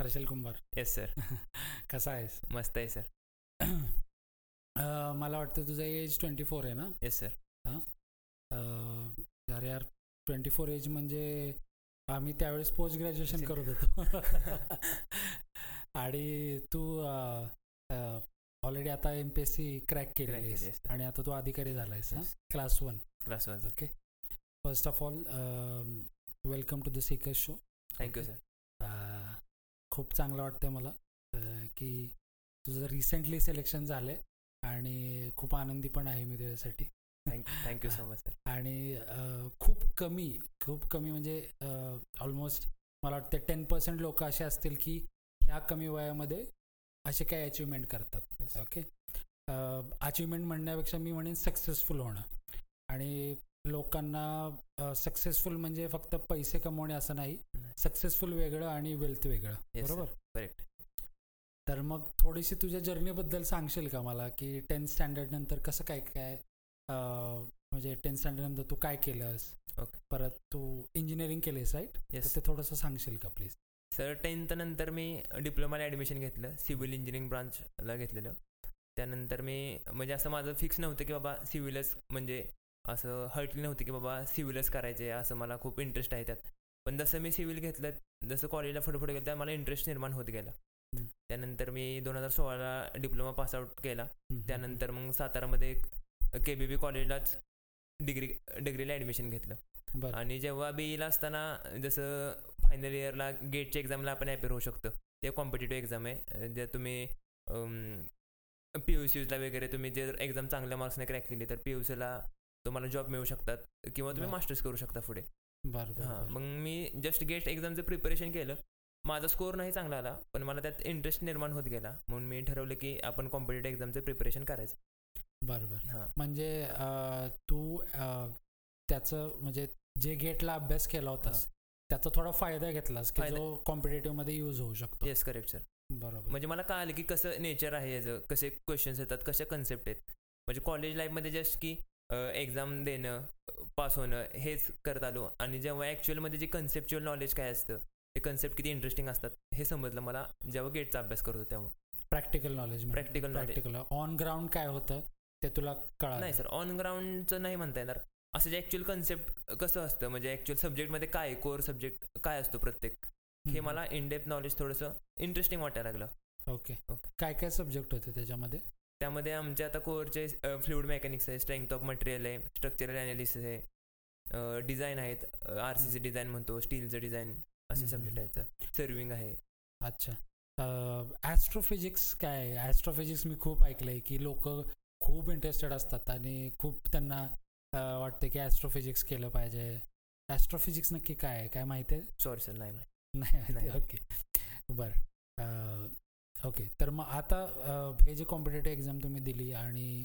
हर्षल कुंभार yes sir कसा आहेस? मस्त आहे सर मला वाटतं तुझं एज ट्वेंटी फोर आहे ना? येस सर अं, यार यार ट्वेंटी फोर एज म्हणजे आम्ही त्यावेळेस पोस्ट ग्रॅज्युएशन करत होतो. आणि तू ऑलरेडी आता M P S C crack केलेली केली आहेस. आणि आता तू अधिकारी झाला आहेस. Class one class one okay first of all welcome to the six show thank you sir खूप चांगलं वाटतं मला की तुझं रिसेंटली सिलेक्शन झालं आणि खूप आनंदी पण आहे मी तुझ्यासाठी. थँक्यू सो मच सर आणि खूप कमी खूप कमी म्हणजे ऑलमोस्ट मला वाटतं टेन पर्सेंट लोक असे असतील की ह्या कमी वयामध्ये असे काही अचिव्हमेंट करतात. ओके अचिव्हमेंट म्हणण्यापेक्षा मी म्हणेन सक्सेसफुल होणं. आणि लोकांना सक्सेसफुल म्हणजे फक्त पैसे कमवणे असं नाही. सक्सेसफुल वेगळं आणि वेल्थ वेगळं. बरोबर? करेक्ट तर मग थोडीशी तुझ्या जर्नीबद्दल सांगशील का मला? की टेन्थ स्टँडर्ड नंतर कसं काय काय म्हणजे टेन्थ स्टँडर्ड नंतर तू काय केलंस? Okay. परत तू इंजिनिअरिंग केलीस राईट ते थोडंसं सांगशील का प्लीज सर टेन्थ नंतर मी डिप्लोमाला ॲडमिशन घेतलं सिव्हिल इंजिनिअरिंग ब्रांचला घेतलेलं. त्यानंतर मी म्हणजे असं माझं फिक्स नव्हतं की बाबा सिव्हिलच म्हणजे असं हर्टली नव्हतं की बाबा सिव्हिलच करायचे असं मला खूप इंटरेस्ट आहे त्यात. पण जसं मी सिव्हिल घेतलं जसं कॉलेजला पुढे गेलं त्या मला इंटरेस्ट निर्माण होत गेला. त्यानंतर मी दोन हजार सोळाला डिप्लोमा पासआउट केला. त्यानंतर मग सातारामध्ये के बी बी कॉलेजलाच डिग्री डिग्रीला ॲडमिशन घेतलं. आणि जेव्हा बी ईला असताना जसं फायनल इयरला गेटच्या एक्झामला आपण ॲपेअर होऊ शकतो. ते कॉम्पिटेटिव्ह एक्झाम आहे. जे तुम्ही पी यू सीला वगैरे तुम्ही जर एक्झाम चांगल्या मार्क्सने क्रॅक केली तर पी यू सीला तुम्हाला जॉब मिळू शकतात किंवा तुम्ही. मास्टर्स करू शकता पुढे. हां मग मी जस्ट गेट एक्झामचं प्रिपरेशन केलं. माझा स्कोअर नाही चांगला आला पण मला त्यात इंटरेस्ट निर्माण होत गेला. म्हणून मी ठरवलं की आपण कॉम्पिटेटिव्ह एक्झामचं प्रिपरेशन करायचं. बरं बरं. हां. म्हणजे तू त्याचं म्हणजे जे गेटला अभ्यास केला होतास त्याचा थोडा फायदा घेतलास की जो कॉम्पिटेटिव्हमध्ये यूज होऊ शकतो. येस करेक्ट सर बरोबर. म्हणजे मला कळालं की कसं नेचर आहे याचं कसे क्वेश्चन्स येतात कशा कन्सेप्ट आहेत. म्हणजे कॉलेज लाईफमध्ये जस्ट की एक्झाम देणं पास होणं हेच करत आलो. आणि जेव्हा ॲक्च्युअलमध्ये जे कन्सेप्च्युअल नॉलेज काय असतं ते कन्सेप्ट किती इंटरेस्टिंग असतात हे समजलं मला जेव्हा गेटचा अभ्यास करत तेव्हा. Practical knowledge knowledge. Practical on ground काय होतं ते तुला कळालं? नाही सर ऑन ग्राउंडचं नाही म्हणता येणार. असं जे ॲक्च्युअल कन्सेप्ट कसं असतं म्हणजे ॲक्च्युअल सब्जेक्टमध्ये काय कोर सब्जेक्ट काय असतो प्रत्येक हे. मला इन डेप्थ नॉलेज थोडंसं इंटरेस्टिंग वाटायला लागलं. Okay okay. काय काय सब्जेक्ट होते त्याच्यामध्ये? त्यामध्ये आमचे आता कोअरचे फ्लुइड मेकॅनिक्स आहे स्ट्रेंथ ऑफ मटेरियल आहे स्ट्रक्चरल अनालिसिस आहे डिझाईन आहेत आर सी सी डिझाईन म्हणतो स्टीलचं डिझाईन असे सब्जेक्ट आहेत सर सर्विंग आहे. अच्छा. ॲस्ट्रोफिजिक्स काय आहे? ॲस्ट्रोफिजिक्स मी खूप ऐकलंय की लोक खूप इंटरेस्टेड असतात आणि खूप त्यांना वाटतं की ॲस्ट्रोफिजिक्स केलं पाहिजे. ॲस्ट्रोफिजिक्स नक्की काय आहे? काय माहिती आहे? Sorry sir. नाही माहिती. नाही. ओके बरं. ओके तर मग आता हे जे कॉम्पिटेटिव्ह एक्झाम तुम्ही दिली आणि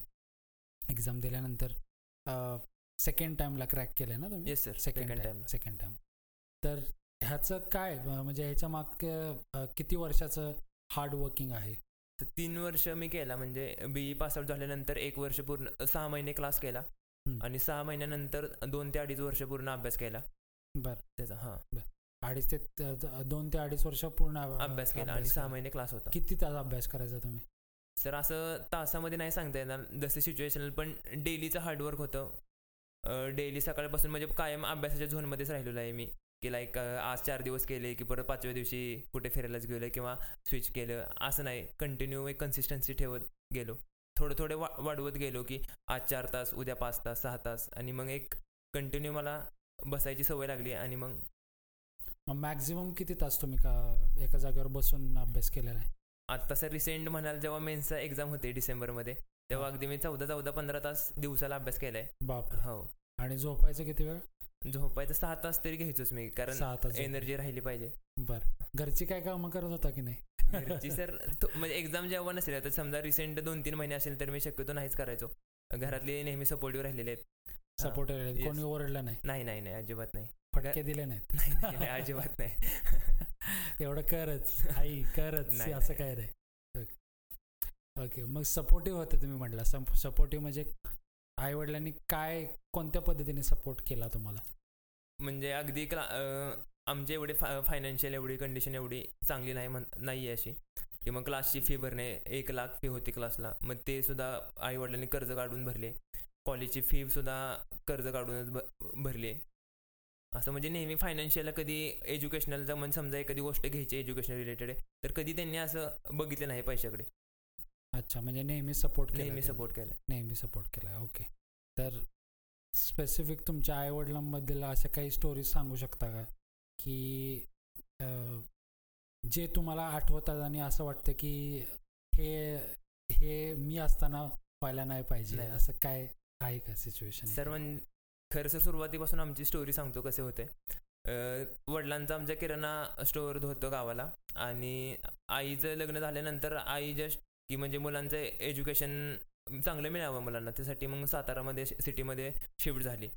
एक्झाम दिल्यानंतर सेकंड टाइमला क्रॅक केलं ना तुम्ही? Yes sir second time second time तर ह्याचं काय म्हणजे ह्याच्या माग किती वर्षाचं हार्ड वर्किंग आहे? तर तीन वर्ष मी केला म्हणजे बी पास आउट झाल्यानंतर एक वर्ष पूर्ण सहा महिने क्लास केला. आणि सहा महिन्यानंतर दोन ते अडीच वर्ष पूर्ण अभ्यास केला. बरं. त्याचा हां. अडीच ते दोन ते अडीच वर्ष पूर्ण अभ्यास केला आणि सहा. महिने क्लास होता. किती तास अभ्यास करायचा तुम्ही? सर असं तासामध्ये नाही सांगता येणार. जसं सिच्युएशनल पण डेलीचं हार्डवर्क होतं. डेली सकाळपासून म्हणजे कायम अभ्यासाच्या झोनमध्येच राहिलेलो आहे मी. की लाईक आज चार दिवस केले की परत पाचव्या दिवशी कुठे फिरायलाच गेलो किंवा स्विच केलं. असं नाही. कंटिन्यू एक कन्सिस्टन्सी ठेवत गेलो. थोडं थोडे वा वाढवत गेलो की आज चार तास उद्या पाच तास सहा तास. आणि मग एक कंटिन्यू मला बसायची सवय लागली आणि मग मॅक्झिमम किती तास तुम्ही का एका जागेवर बसून अभ्यास केलेला आहे? आत्ता सर रिसेंट म्हणाल जेव्हा मेन्सचा एक्झाम होते डिसेंबरमध्ये तेव्हा अगदी मी चौदा चौदा पंधरा तास दिवसाला अभ्यास केलाय. बाप हो. आणि झोपायचं किती वेळ? झोपायचं सहा तास तरी घ्यायचोच मी कारण सहा तास झोप. एनर्जी राहिली पाहिजे. बरं. घरची काय कामं करत होता की नाही? घरची सर म्हणजे एक्झाम जेव्हा नसेल तर समजा रिसेंट दोन तीन महिने असेल तर मी शक्यतो नाहीच करायचो. घरातले नेहमी सपोर्टिव्ह राहिलेले आहेत. Support yes. कोणी ओरडलं नाही? नाही नाही नाही अजिबात नाही. फटके दिले नाहीत. नाही नाही, नाही, अजिबात नाही. एवढं करच आई करच नाही, असं. काय नाही ओके. मग सपोर्टिव्ह होते तुम्ही म्हटलं. सपोर्टिव्ह म्हणजे आई वडिलांनी काय कोणत्या पद्धतीने सपोर्ट केला तुम्हाला? म्हणजे अगदी क्ला आमची एवढी फा फायनान्शियल एवढी कंडिशन एवढी चांगली नाही म्हण नाही आहे अशी. की मग क्लासची फी भरणे एक लाख फी होती क्लासला मग ते सुद्धा आईवडिलांनी कर्ज काढून भरले. कॉलेजची फी सुद्धा कर्ज काढूनच भ भरली. असं म्हणजे नेहमी फायनान्शियल कधी एज्युकेशनलचा म्हणजे समजा एखादी गोष्ट घ्यायची एज्युकेशन रिलेटेड आहे तर कधी त्यांनी असं बघितलं नाही पैशाकडे. अच्छा म्हणजे नेहमी सपोर्ट केला नेहमी. सपोर्ट केलं नेहमी सपोर्ट केला ओके तर स्पेसिफिक तुमच्या आईवडिलांबद्दल अशा काही स्टोरीज सांगू शकता का? की जे तुम्हाला आठवतात आणि असं वाटतं की हे हे मी असताना व्हायला नाही पाहिजे. असं काय आहे का सिच्युएशन सर म्हणजे खरं सर सुरुवातीपासून आमची स्टोरी सांगतो कसे होते. वडिलांचं आमच्या किराणा स्टोअर होतं गावाला आणि आईचं लग्न झाल्यानंतर आई जस्ट की म्हणजे मुलांचं एज्युकेशन चांगलं मिळावं मुलांना. त्यासाठी मग सातारामध्ये सिटीमध्ये शिफ्ट झाली.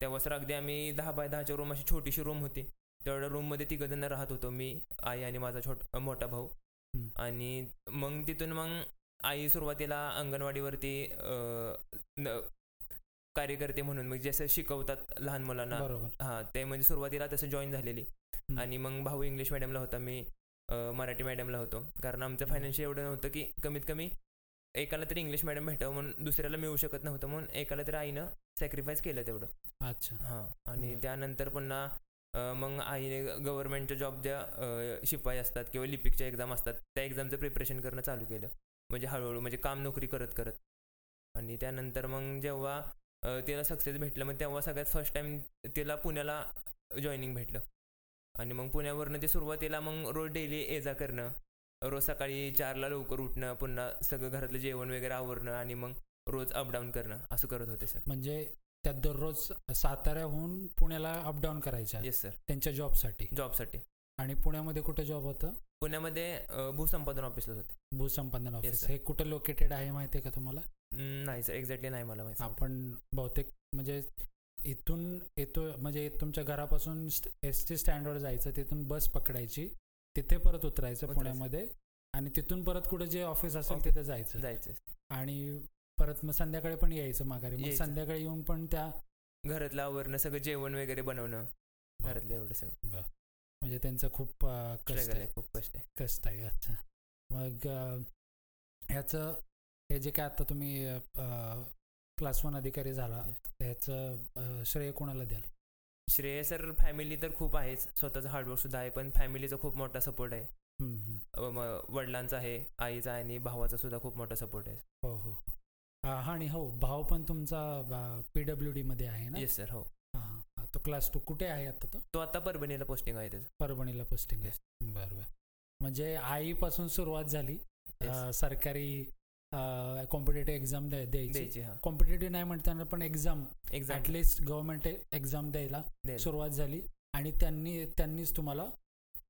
तेव्हा सर अगदी आम्ही दहा बाय दहाच्या रूम अशी छोटीशी रूम होती. तेवढ्या रूममध्ये तिघं जण राहत होतो मी आई आणि माझा छोट मोठा भाऊ. आणि मग तिथून मग आई सुरुवातीला अंगणवाडीवरती कार्यकर्ते म्हणून मग जसं शिकवतात लहान मुलांना. हां ते म्हणजे सुरुवातीला तसं जॉईन झालेली. आणि मग भाऊ इंग्लिश मिडियमला होता मी मराठी मिडियमला होतो. कारण आमचं फायनान्शियल एवढं नव्हतं की कमीत कमी एकाला तरी इंग्लिश मिडियम भेटावं म्हणून दुसऱ्याला मिळू शकत नव्हतं म्हणून एकाला तरी आईनं सॅक्रिफाईस केलं तेवढं. अच्छा. हां आणि. त्यानंतर पुन्हा मग आईने गव्हर्नमेंटच्या जॉब ज्या शिपाई असतात किंवा लिपिकच्या एक्झाम असतात त्या एक्झामचं प्रिपरेशन करणं चालू केलं. म्हणजे हळूहळू म्हणजे काम नोकरी करत करत आणि त्यानंतर मग जेव्हा तिला सक्सेस भेटलं. मग तेव्हा सगळ्यात फर्स्ट टाइम तिला पुण्याला जॉईनिंग भेटलं. आणि मग पुण्यावरनं ते सुरुवातीला मग रोज डेली ये जा करणं. रोज सकाळी चारला लवकर उठणं पुन्हा सगळं घरातलं जेवण वगैरे आवरणं आणि मग रोज अपडाऊन करणं. असं करत होते सर. म्हणजे त्या दररोज साताऱ्याहून पुण्याला अपडाऊन करायच्या येस सर त्यांच्या जॉबसाठी जॉबसाठी आणि पुण्यामध्ये कुठे जॉब होतं? पुण्यामध्ये भूसंपादन ऑफिसलाच होते भूसंपादन ऑफिस. हे कुठं लोकेटेड आहे माहिती आहे का तुम्हाला? नाही सर एक्झॅक्टली नाही मला माहिती आपण बहुतेक म्हणजे इथून येतो म्हणजे तुमच्या घरापासून एस टी स्टँडवर जायचं तिथून बस पकडायची तिथे परत उतरायचं. पुण्यामध्ये आणि तिथून परत कुठे जे ऑफिस असेल. तिथे जायचं. जायचं आणि परत मग संध्याकाळी पण यायचं माघारी. मग. संध्याकाळी येऊन पण त्या घरातलं आवरणं सगळं जेवण वगैरे बनवणं घरातलं एवढं सगळं. म्हणजे त्यांचं खूप कष्ट आहे. खूप कष्ट आहे. कष्ट आहे अच्छा. मग ह्याचं हे जे काय आता तुम्ही क्लास वन अधिकारी झाला ह्याचं अं, श्रेय कोणाला द्याल? श्रेय सर फॅमिली तर खूप आहेच. स्वतःचं हार्डवर्क सुद्धा आहे पण फॅमिलीचा खूप मोठा सपोर्ट आहे. वडिलांचा आहे आईचा आहे आणि भावाचा सुद्धा खूप मोठा सपोर्ट आहे. हो हो हो. आणि हो भाव पण तुमचा पी डब्ल्यू डी मध्ये आहे ना? येस सर हा, तो क्लास टू कुठे आहे आता तो? तो आता परभणीला पोस्टिंग आहे त्याचं. परभणीला पोस्टिंग आहे. बरं बरं. म्हणजे आईपासून सुरुवात झाली. सरकारी कॉम्पिटेटिव्ह एक्झाम द्यायची. कॉम्पिटेटिव्ह नाही म्हणताना पण एक्झाम ऍटलिस्ट गव्हर्नमेंट एक्झाम द्यायला सुरुवात झाली. आणि त्यांनी त्यांनीच तुम्हाला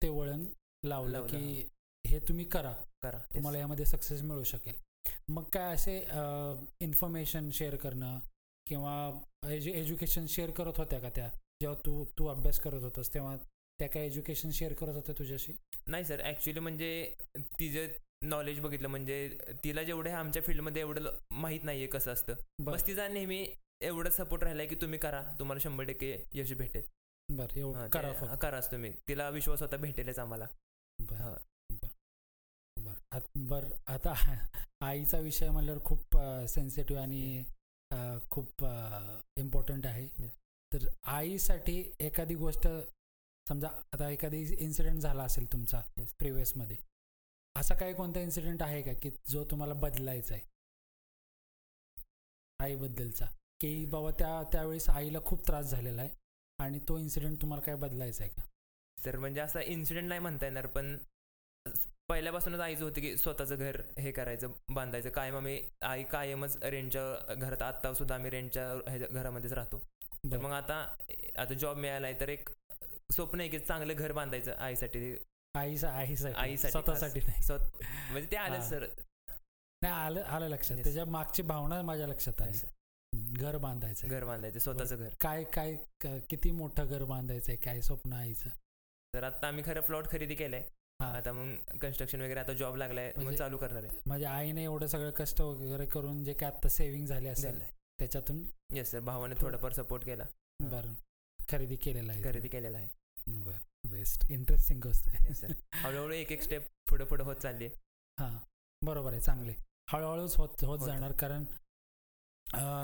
ते वळण लावलं की हे. तुम्ही करा. करा. तुम्हाला यामध्ये सक्सेस मिळू शकेल. मग काय असे इन्फॉर्मेशन शेअर करणं किंवा एज्यु एज्युकेशन शेअर करत होत्या का त्या? जेव्हा तू तू अभ्यास करत होतास तेव्हा त्या काय एज्युकेशन शेअर करत होत्या तुझ्याशी? नाही सर ॲक्च्युली म्हणजे तिचं नॉलेज बघितलं म्हणजे तिला जेवढं आहे आमच्या फील्डमध्ये एवढं माहीत नाहीये कसं असतं. बस तिचा नेहमी एवढं सपोर्ट राहिलाय की तुम्ही करा तुम्हाला शंभर टक्के यश भेटेल. बरं करा कराच तुम्ही. तिला विश्वास होता भेटेलच आम्हाला. बरं. बरं बरं. आत- आईचा विषय म्हणल्यावर खूप सेन्सिटिव्ह आणि खूप इम्पॉर्टंट आहे. तर आईसाठी एखादी गोष्ट समजा आता एखादी इन्सिडेंट झाला असेल तुमचा. प्रिव्हियसमध्ये असा काही कोणता इन्सिडेंट आहे का की जो तुम्हाला बदलायचा आहे आईबद्दलचा की बाबा त्या त्यावेळेस आईला खूप त्रास झालेला आहे आणि तो इन्सिडेंट तुम्हाला काय बदलायचा आहे का तर म्हणजे असा इन्सिडेंट नाही म्हणता येणार पण पहिल्यापासूनच आईचं होतं की स्वतःचं घर हे करायचं बांधायचं. कायम आम्ही आई कायमच रेंटच्या घरात आत्ता सुद्धा आम्ही रेंटच्या घरामध्येच राहतो. तर. मग आता आता जॉब मिळालाय तर एक स्वप्न आहे की चांगलं घर बांधायचं आईसाठी. आईसा आईसाठी आईसाठी स्वतःसाठी म्हणजे ते आलं. सर. नाही आलं आलं लक्षात. त्याच्या मागची भावना माझ्या लक्षात आली. घर बांधायचं घर बांधायचं स्वतःचं घर. काय काय किती मोठं घर बांधायचंय? काय स्वप्न आईचं? तर आता आम्ही खरं प्लॉट खरेदी केलंय. हा. आता मग कन्स्ट्रक्शन वगैरे आता जॉब लागलाय मग म्हणजे- चालू करणार आहे. म्हणजे आईने एवढं सगळं कष्ट वगैरे करून जे काय आता सेव्हिंग झाले असेल त्याच्यातून येस सर भावाने थोडाफार सपोर्ट केला. बरं. खरेदी केलेलं आहे. खरेदी केलेला आहे. बरं. बेस्ट इंटरेस्टिंग गोष्ट आहे. Sir. हळूहळू एक एक स्टेप पुढे पुढे होत चालली हां. बरोबर आहे. चांगले हळूहळूच होत होत. जाणार. कारण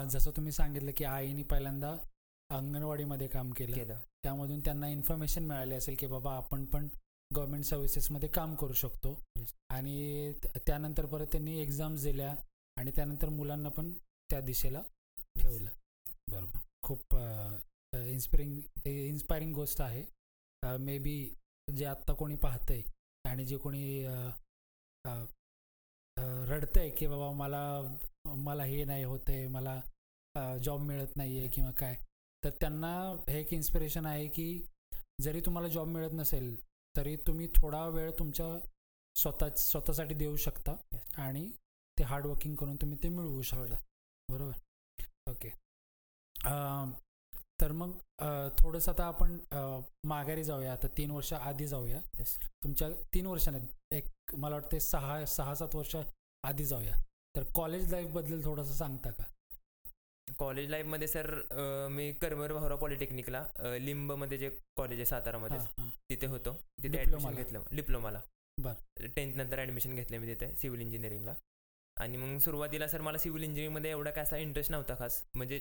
जसं तुम्ही सांगितलं की आईने पहिल्यांदा अंगणवाडीमध्ये काम केलं. केलं. त्यामधून त्यांना इन्फॉर्मेशन मिळाली असेल की बाबा आपण पण गव्हर्मेंट सर्व्हिसेसमध्ये काम करू शकतो. आणि त्यानंतर परत त्यांनी एक्झाम्स दिल्या आणि त्यानंतर मुलांना पण त्या दिशेला ठेवलं. बरोबर. खूप इन्स्पिरिंग इन्स्पायरिंग गोष्ट आहे. मे बी जे आत्ता कोणी पाहतंय आणि जे कोणी रडतंय की बाबा मला मला हे नाही होतंय मला जॉब मिळत नाही आहे किंवा काय. तर त्यांना हे एक इन्स्पिरेशन आहे की जरी तुम्हाला जॉब मिळत नसेल तरी तुम्ही थोडा वेळ तुमच्या स्वतः स्वतःसाठी देऊ शकता Yes. आणि ते हार्ड वर्किंग करून तुम्ही ते मिळवू शकता. बरोबर? ओके तर मग थोडंसं आता आपण माघारी जाऊया. आता तीन वर्ष आधी जाऊया. Yes. तुमच्या तीन वर्षाने एक मला वाटते सहा सहा सात वर्ष आधी जाऊया. तर कॉलेज लाईफबद्दल थोडंसं सांगता का? कॉलेज लाईफमध्ये सर मी करमर भावरा पॉलिटेक्निकला लिंबमध्ये जे कॉलेज आहे सातारामध्ये. तिथे होतो तिथे? ॲडमिशन घेतलं डिप्लोमाला. टेन्थ नंतर ॲडमिशन घेतलं मी तिथे सिव्हिल इंजिनिअरिंगला आणि मग सुरुवातीला सर मला सिव्हिल इंजिनिअरिंगमध्ये एवढा काय असा इंटरेस्ट नव्हता खास म्हणजे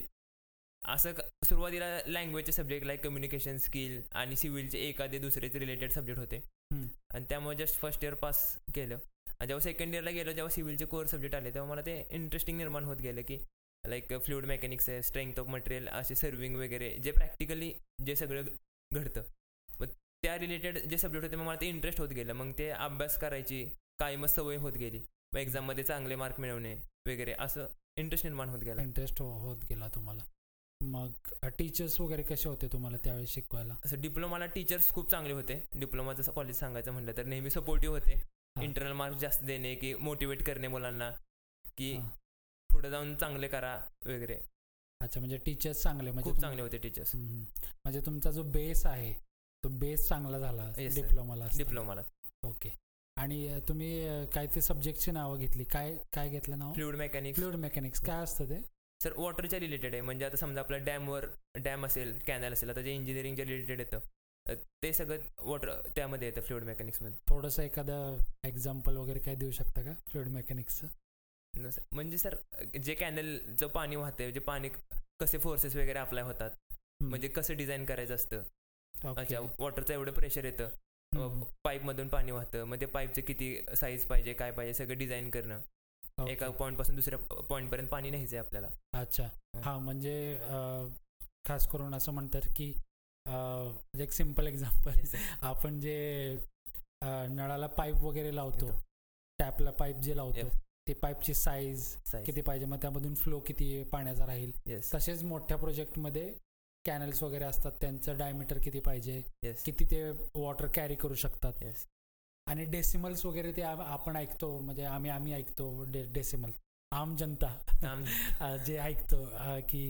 असं सुरुवातीला लँग्वेजचे सब्जेक्ट लाईक कम्युनिकेशन स्किल आणि सिव्हिलचे एखादे दुसरेच रिलेटेड सब्जेक्ट होते. आणि त्यामुळे जस्ट फर्स्ट इयर पास केलं आणि जेव्हा सेकंड इयरला गेलो जेव्हा सिव्हिलचे कोर सब्जेक्ट आले तेव्हा मला ते इंटरेस्टिंग निर्माण होत गेलं की लाईक फ्लुइड मेकॅनिक्स आहे स्ट्रेंथ ऑफ मटेरियल असे सर्विंग वगैरे जे प्रॅक्टिकली जे सगळं घडतं. मग त्या रिलेटेड जे सब्जेक्ट होते मग मला ते इंटरेस्ट होत गेलं. मग ते अभ्यास करायची कायमच सवय होत गेली. मग एक्झाममध्ये चांगले मार्क मिळवणे वगैरे असं इंटरेस्ट निर्माण होत गेला. इंटरेस्ट होत गेला तुम्हाला. मग टीचर्स वगैरे कसे होते तुम्हाला त्यावेळी शिकवायला? असं डिप्लोमाला टीचर्स खूप चांगले होते. डिप्लोमाचं कॉलेज सांगायचं म्हटलं तर नेहमी सपोर्टिव्ह होते. हा. इंटरनल मार्क्स जास्त देणे की मोटिवेट करणे मुलांना. की हां. पुढे जाऊन चांगले करा वगैरे. अच्छा म्हणजे टीचर्स चांगले म्हणजे खूप चांगले होते टीचर्स. म्हणजे तुमचा जो बेस आहे तो बेस चांगला झाला. डिप्लोमाला डिप्लोमाला ओके आणि तुम्ही काय ते सब्जेक्टची नावं घेतली? काय काय घेतलं नाव? फ्लुइड मेकॅनिक्स फ्लुइड मेकॅनिक्स काय असतं ते? सर वॉटरच्या रिलेटेड आहे. म्हणजे आता समजा आपल्या डॅमवर डॅम असेल कॅनल असेल आता जे इंजिनिअरिंगच्या रिलेटेड येतं ते सगळं वॉटर त्यामध्ये येतं फ्लुइड मेकॅनिक्समध्ये थोडंसं एखादं एक्झाम्पल वगैरे काय देऊ शकता का? फ्लुइड मेकॅनिक्सचं म्हणजे सर जे कॅनलचं पाणी वाहते जे पाणी कसे फोर्सेस वगैरे अप्लाय होतात म्हणजे कसं डिझाईन करायचं असतं? अच्छा वॉटरचं एवढं प्रेशर येतं. पाईपमधून पाणी वाहतं. मग ते पाईपचं किती साईज पाहिजे काय पाहिजे सगळं डिझाईन करणं. एका पॉईंटपासून दुसऱ्या पॉईंट पर्यंत पाणी न्यायचंय आपल्याला. अच्छा. हा. म्हणजे खास करून असं म्हणतात की म्हणजे एक सिंपल एक्झाम्पल. आपण जे नळाला पाईप वगैरे लावतो. टॅपला पाईप जे लावतो. ते पाईपची साईज. किती पाहिजे मग त्यामधून फ्लो किती पाण्याचा राहील. तसेच मोठ्या प्रोजेक्टमध्ये कॅनल्स वगैरे असतात त्यांचं डायमीटर किती पाहिजे किती ते वॉटर कॅरी करू शकतात. आणि डेसिमल्स वगैरे ते आपण ऐकतो म्हणजे आम्ही आम्ही ऐकतो डेसिमल आम जनता. जे ऐकतो की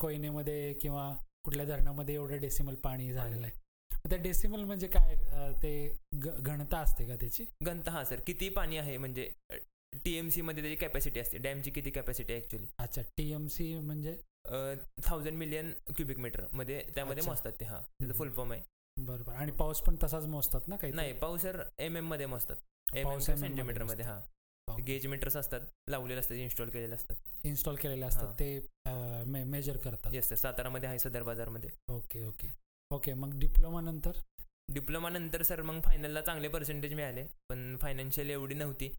कोयनेमध्ये किंवा कुठल्या धरणामध्ये एवढं डेसिमल पाणी झालेलं आहे. त्या डेसिमल म्हणजे काय? ते घनता असते का त्याची? गंत हा सर किती पाणी आहे म्हणजे टीएमसी मध्ये त्याची कॅपॅसिटी असते. डॅमची किती कॅपॅसिटी आहे ऍक्च्युली अच्छा टी एम सी म्हणजे? थाउजंड मिलियन क्युबिक मीटरमध्ये त्यामध्ये. मोजतात ते हा. त्याचं. फुल फॉर्म आहे. बरोबर. आणि पाऊस पण तसाच मोजतात ना काही नाही पाऊस सर एम एममध्ये मोजतात. एम पाऊस एममध्ये सेंटीमीटरमध्ये हा. गेज मीटर्स असतात लावलेले असतात इन्स्टॉल केलेले असतात. इन्स्टॉल केलेले असतात. ते मेजर करतात. येस सर सातारामध्ये आहे सदर बाजारमध्ये. Okay okay. ओके मग डिप्लोमा नंतर? डिप्लोमा नंतर सर मग फायनलला चांगले पर्सेंटेज मिळाले. पण फायनान्शियल एवढी नव्हती.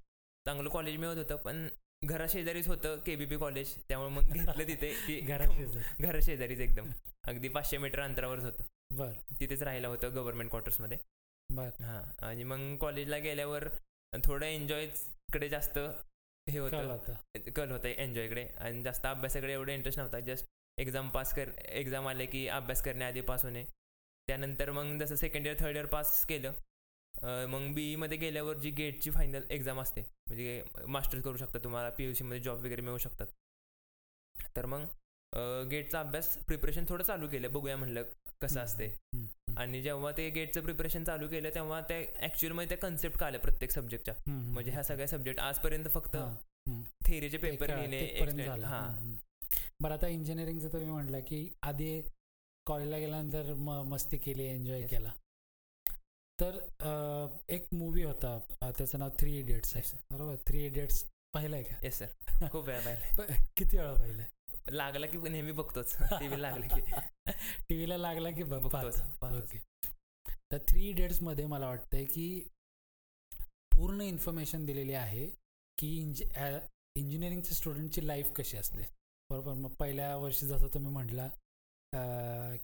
चांगलं कॉलेज मिळत होतं पण घराशेजारीच होतं केबीपी कॉलेज त्यामुळे मग घेतलं तिथे की घराशेजारी घराशेजारीच एकदम. अगदी पाचशे मीटर अंतरावरच होतं. बर. तिथेच राहिलं होतं गव्हर्नमेंट क्वार्टर्समध्ये बर. हां. आणि मग कॉलेजला गेल्यावर थोडं एन्जॉयकडे जास्त हे होतं. कल होतं एन्जॉयकडे आणि जास्त अभ्यासाकडे एवढं इंटरेस्ट नव्हता. जस्ट एक्झाम पास कर एक्झाम आले की अभ्यास करण्याआधी पास होणे. त्यानंतर मग जसं second year third year pass केलं मग बी मध्ये गेल्यावर जी गेटची फायनल एक्झाम असते म्हणजे मास्टर्स करू शकता तुम्हाला पी यू सीमध्ये जॉब वगैरे मिळू शकतात तर मग गेटचा अभ्यास प्रिपरेशन थोडं चालू केलं बघूया म्हणलं कसं असते आणि जेव्हा ते गेटचं प्रिपरेशन चालू केलं तेव्हा ते ॲक्च्युअलमध्ये त्या कन्सेप्ट का आल्या प्रत्येक सब्जेक्टच्या म्हणजे ह्या सगळ्या सब्जेक्ट आजपर्यंत फक्त. थेरीचे पेपर लिहिले. हा. बरं आता इंजिनिअरिंगचं तुम्ही म्हटलं की आधी कॉलेजला गेल्यानंतर मस्ती केली एन्जॉय. केला तर एक मूवी होता त्याचं नाव थ्री इडियट्स आहे. बरोबर? थ्री इडियट्स पाहिलंय का? येस सर खूप वेळा पाहिलं प- किती वेळा पाहिलंय? लागला की नेहमी बघतोच. टीव्ही लागला की. टीव्हीला लागला की बघतोच. ओके. तर थ्री इडियट्समध्ये मला वाटतंय की पूर्ण इन्फॉर्मेशन दिलेली आहे की इंजि इंजिनिअरिंगच्या स्टुडंटची लाईफ कशी असते. बरोबर? मग पहिल्या वर्षी जसं तुम्ही म्हटला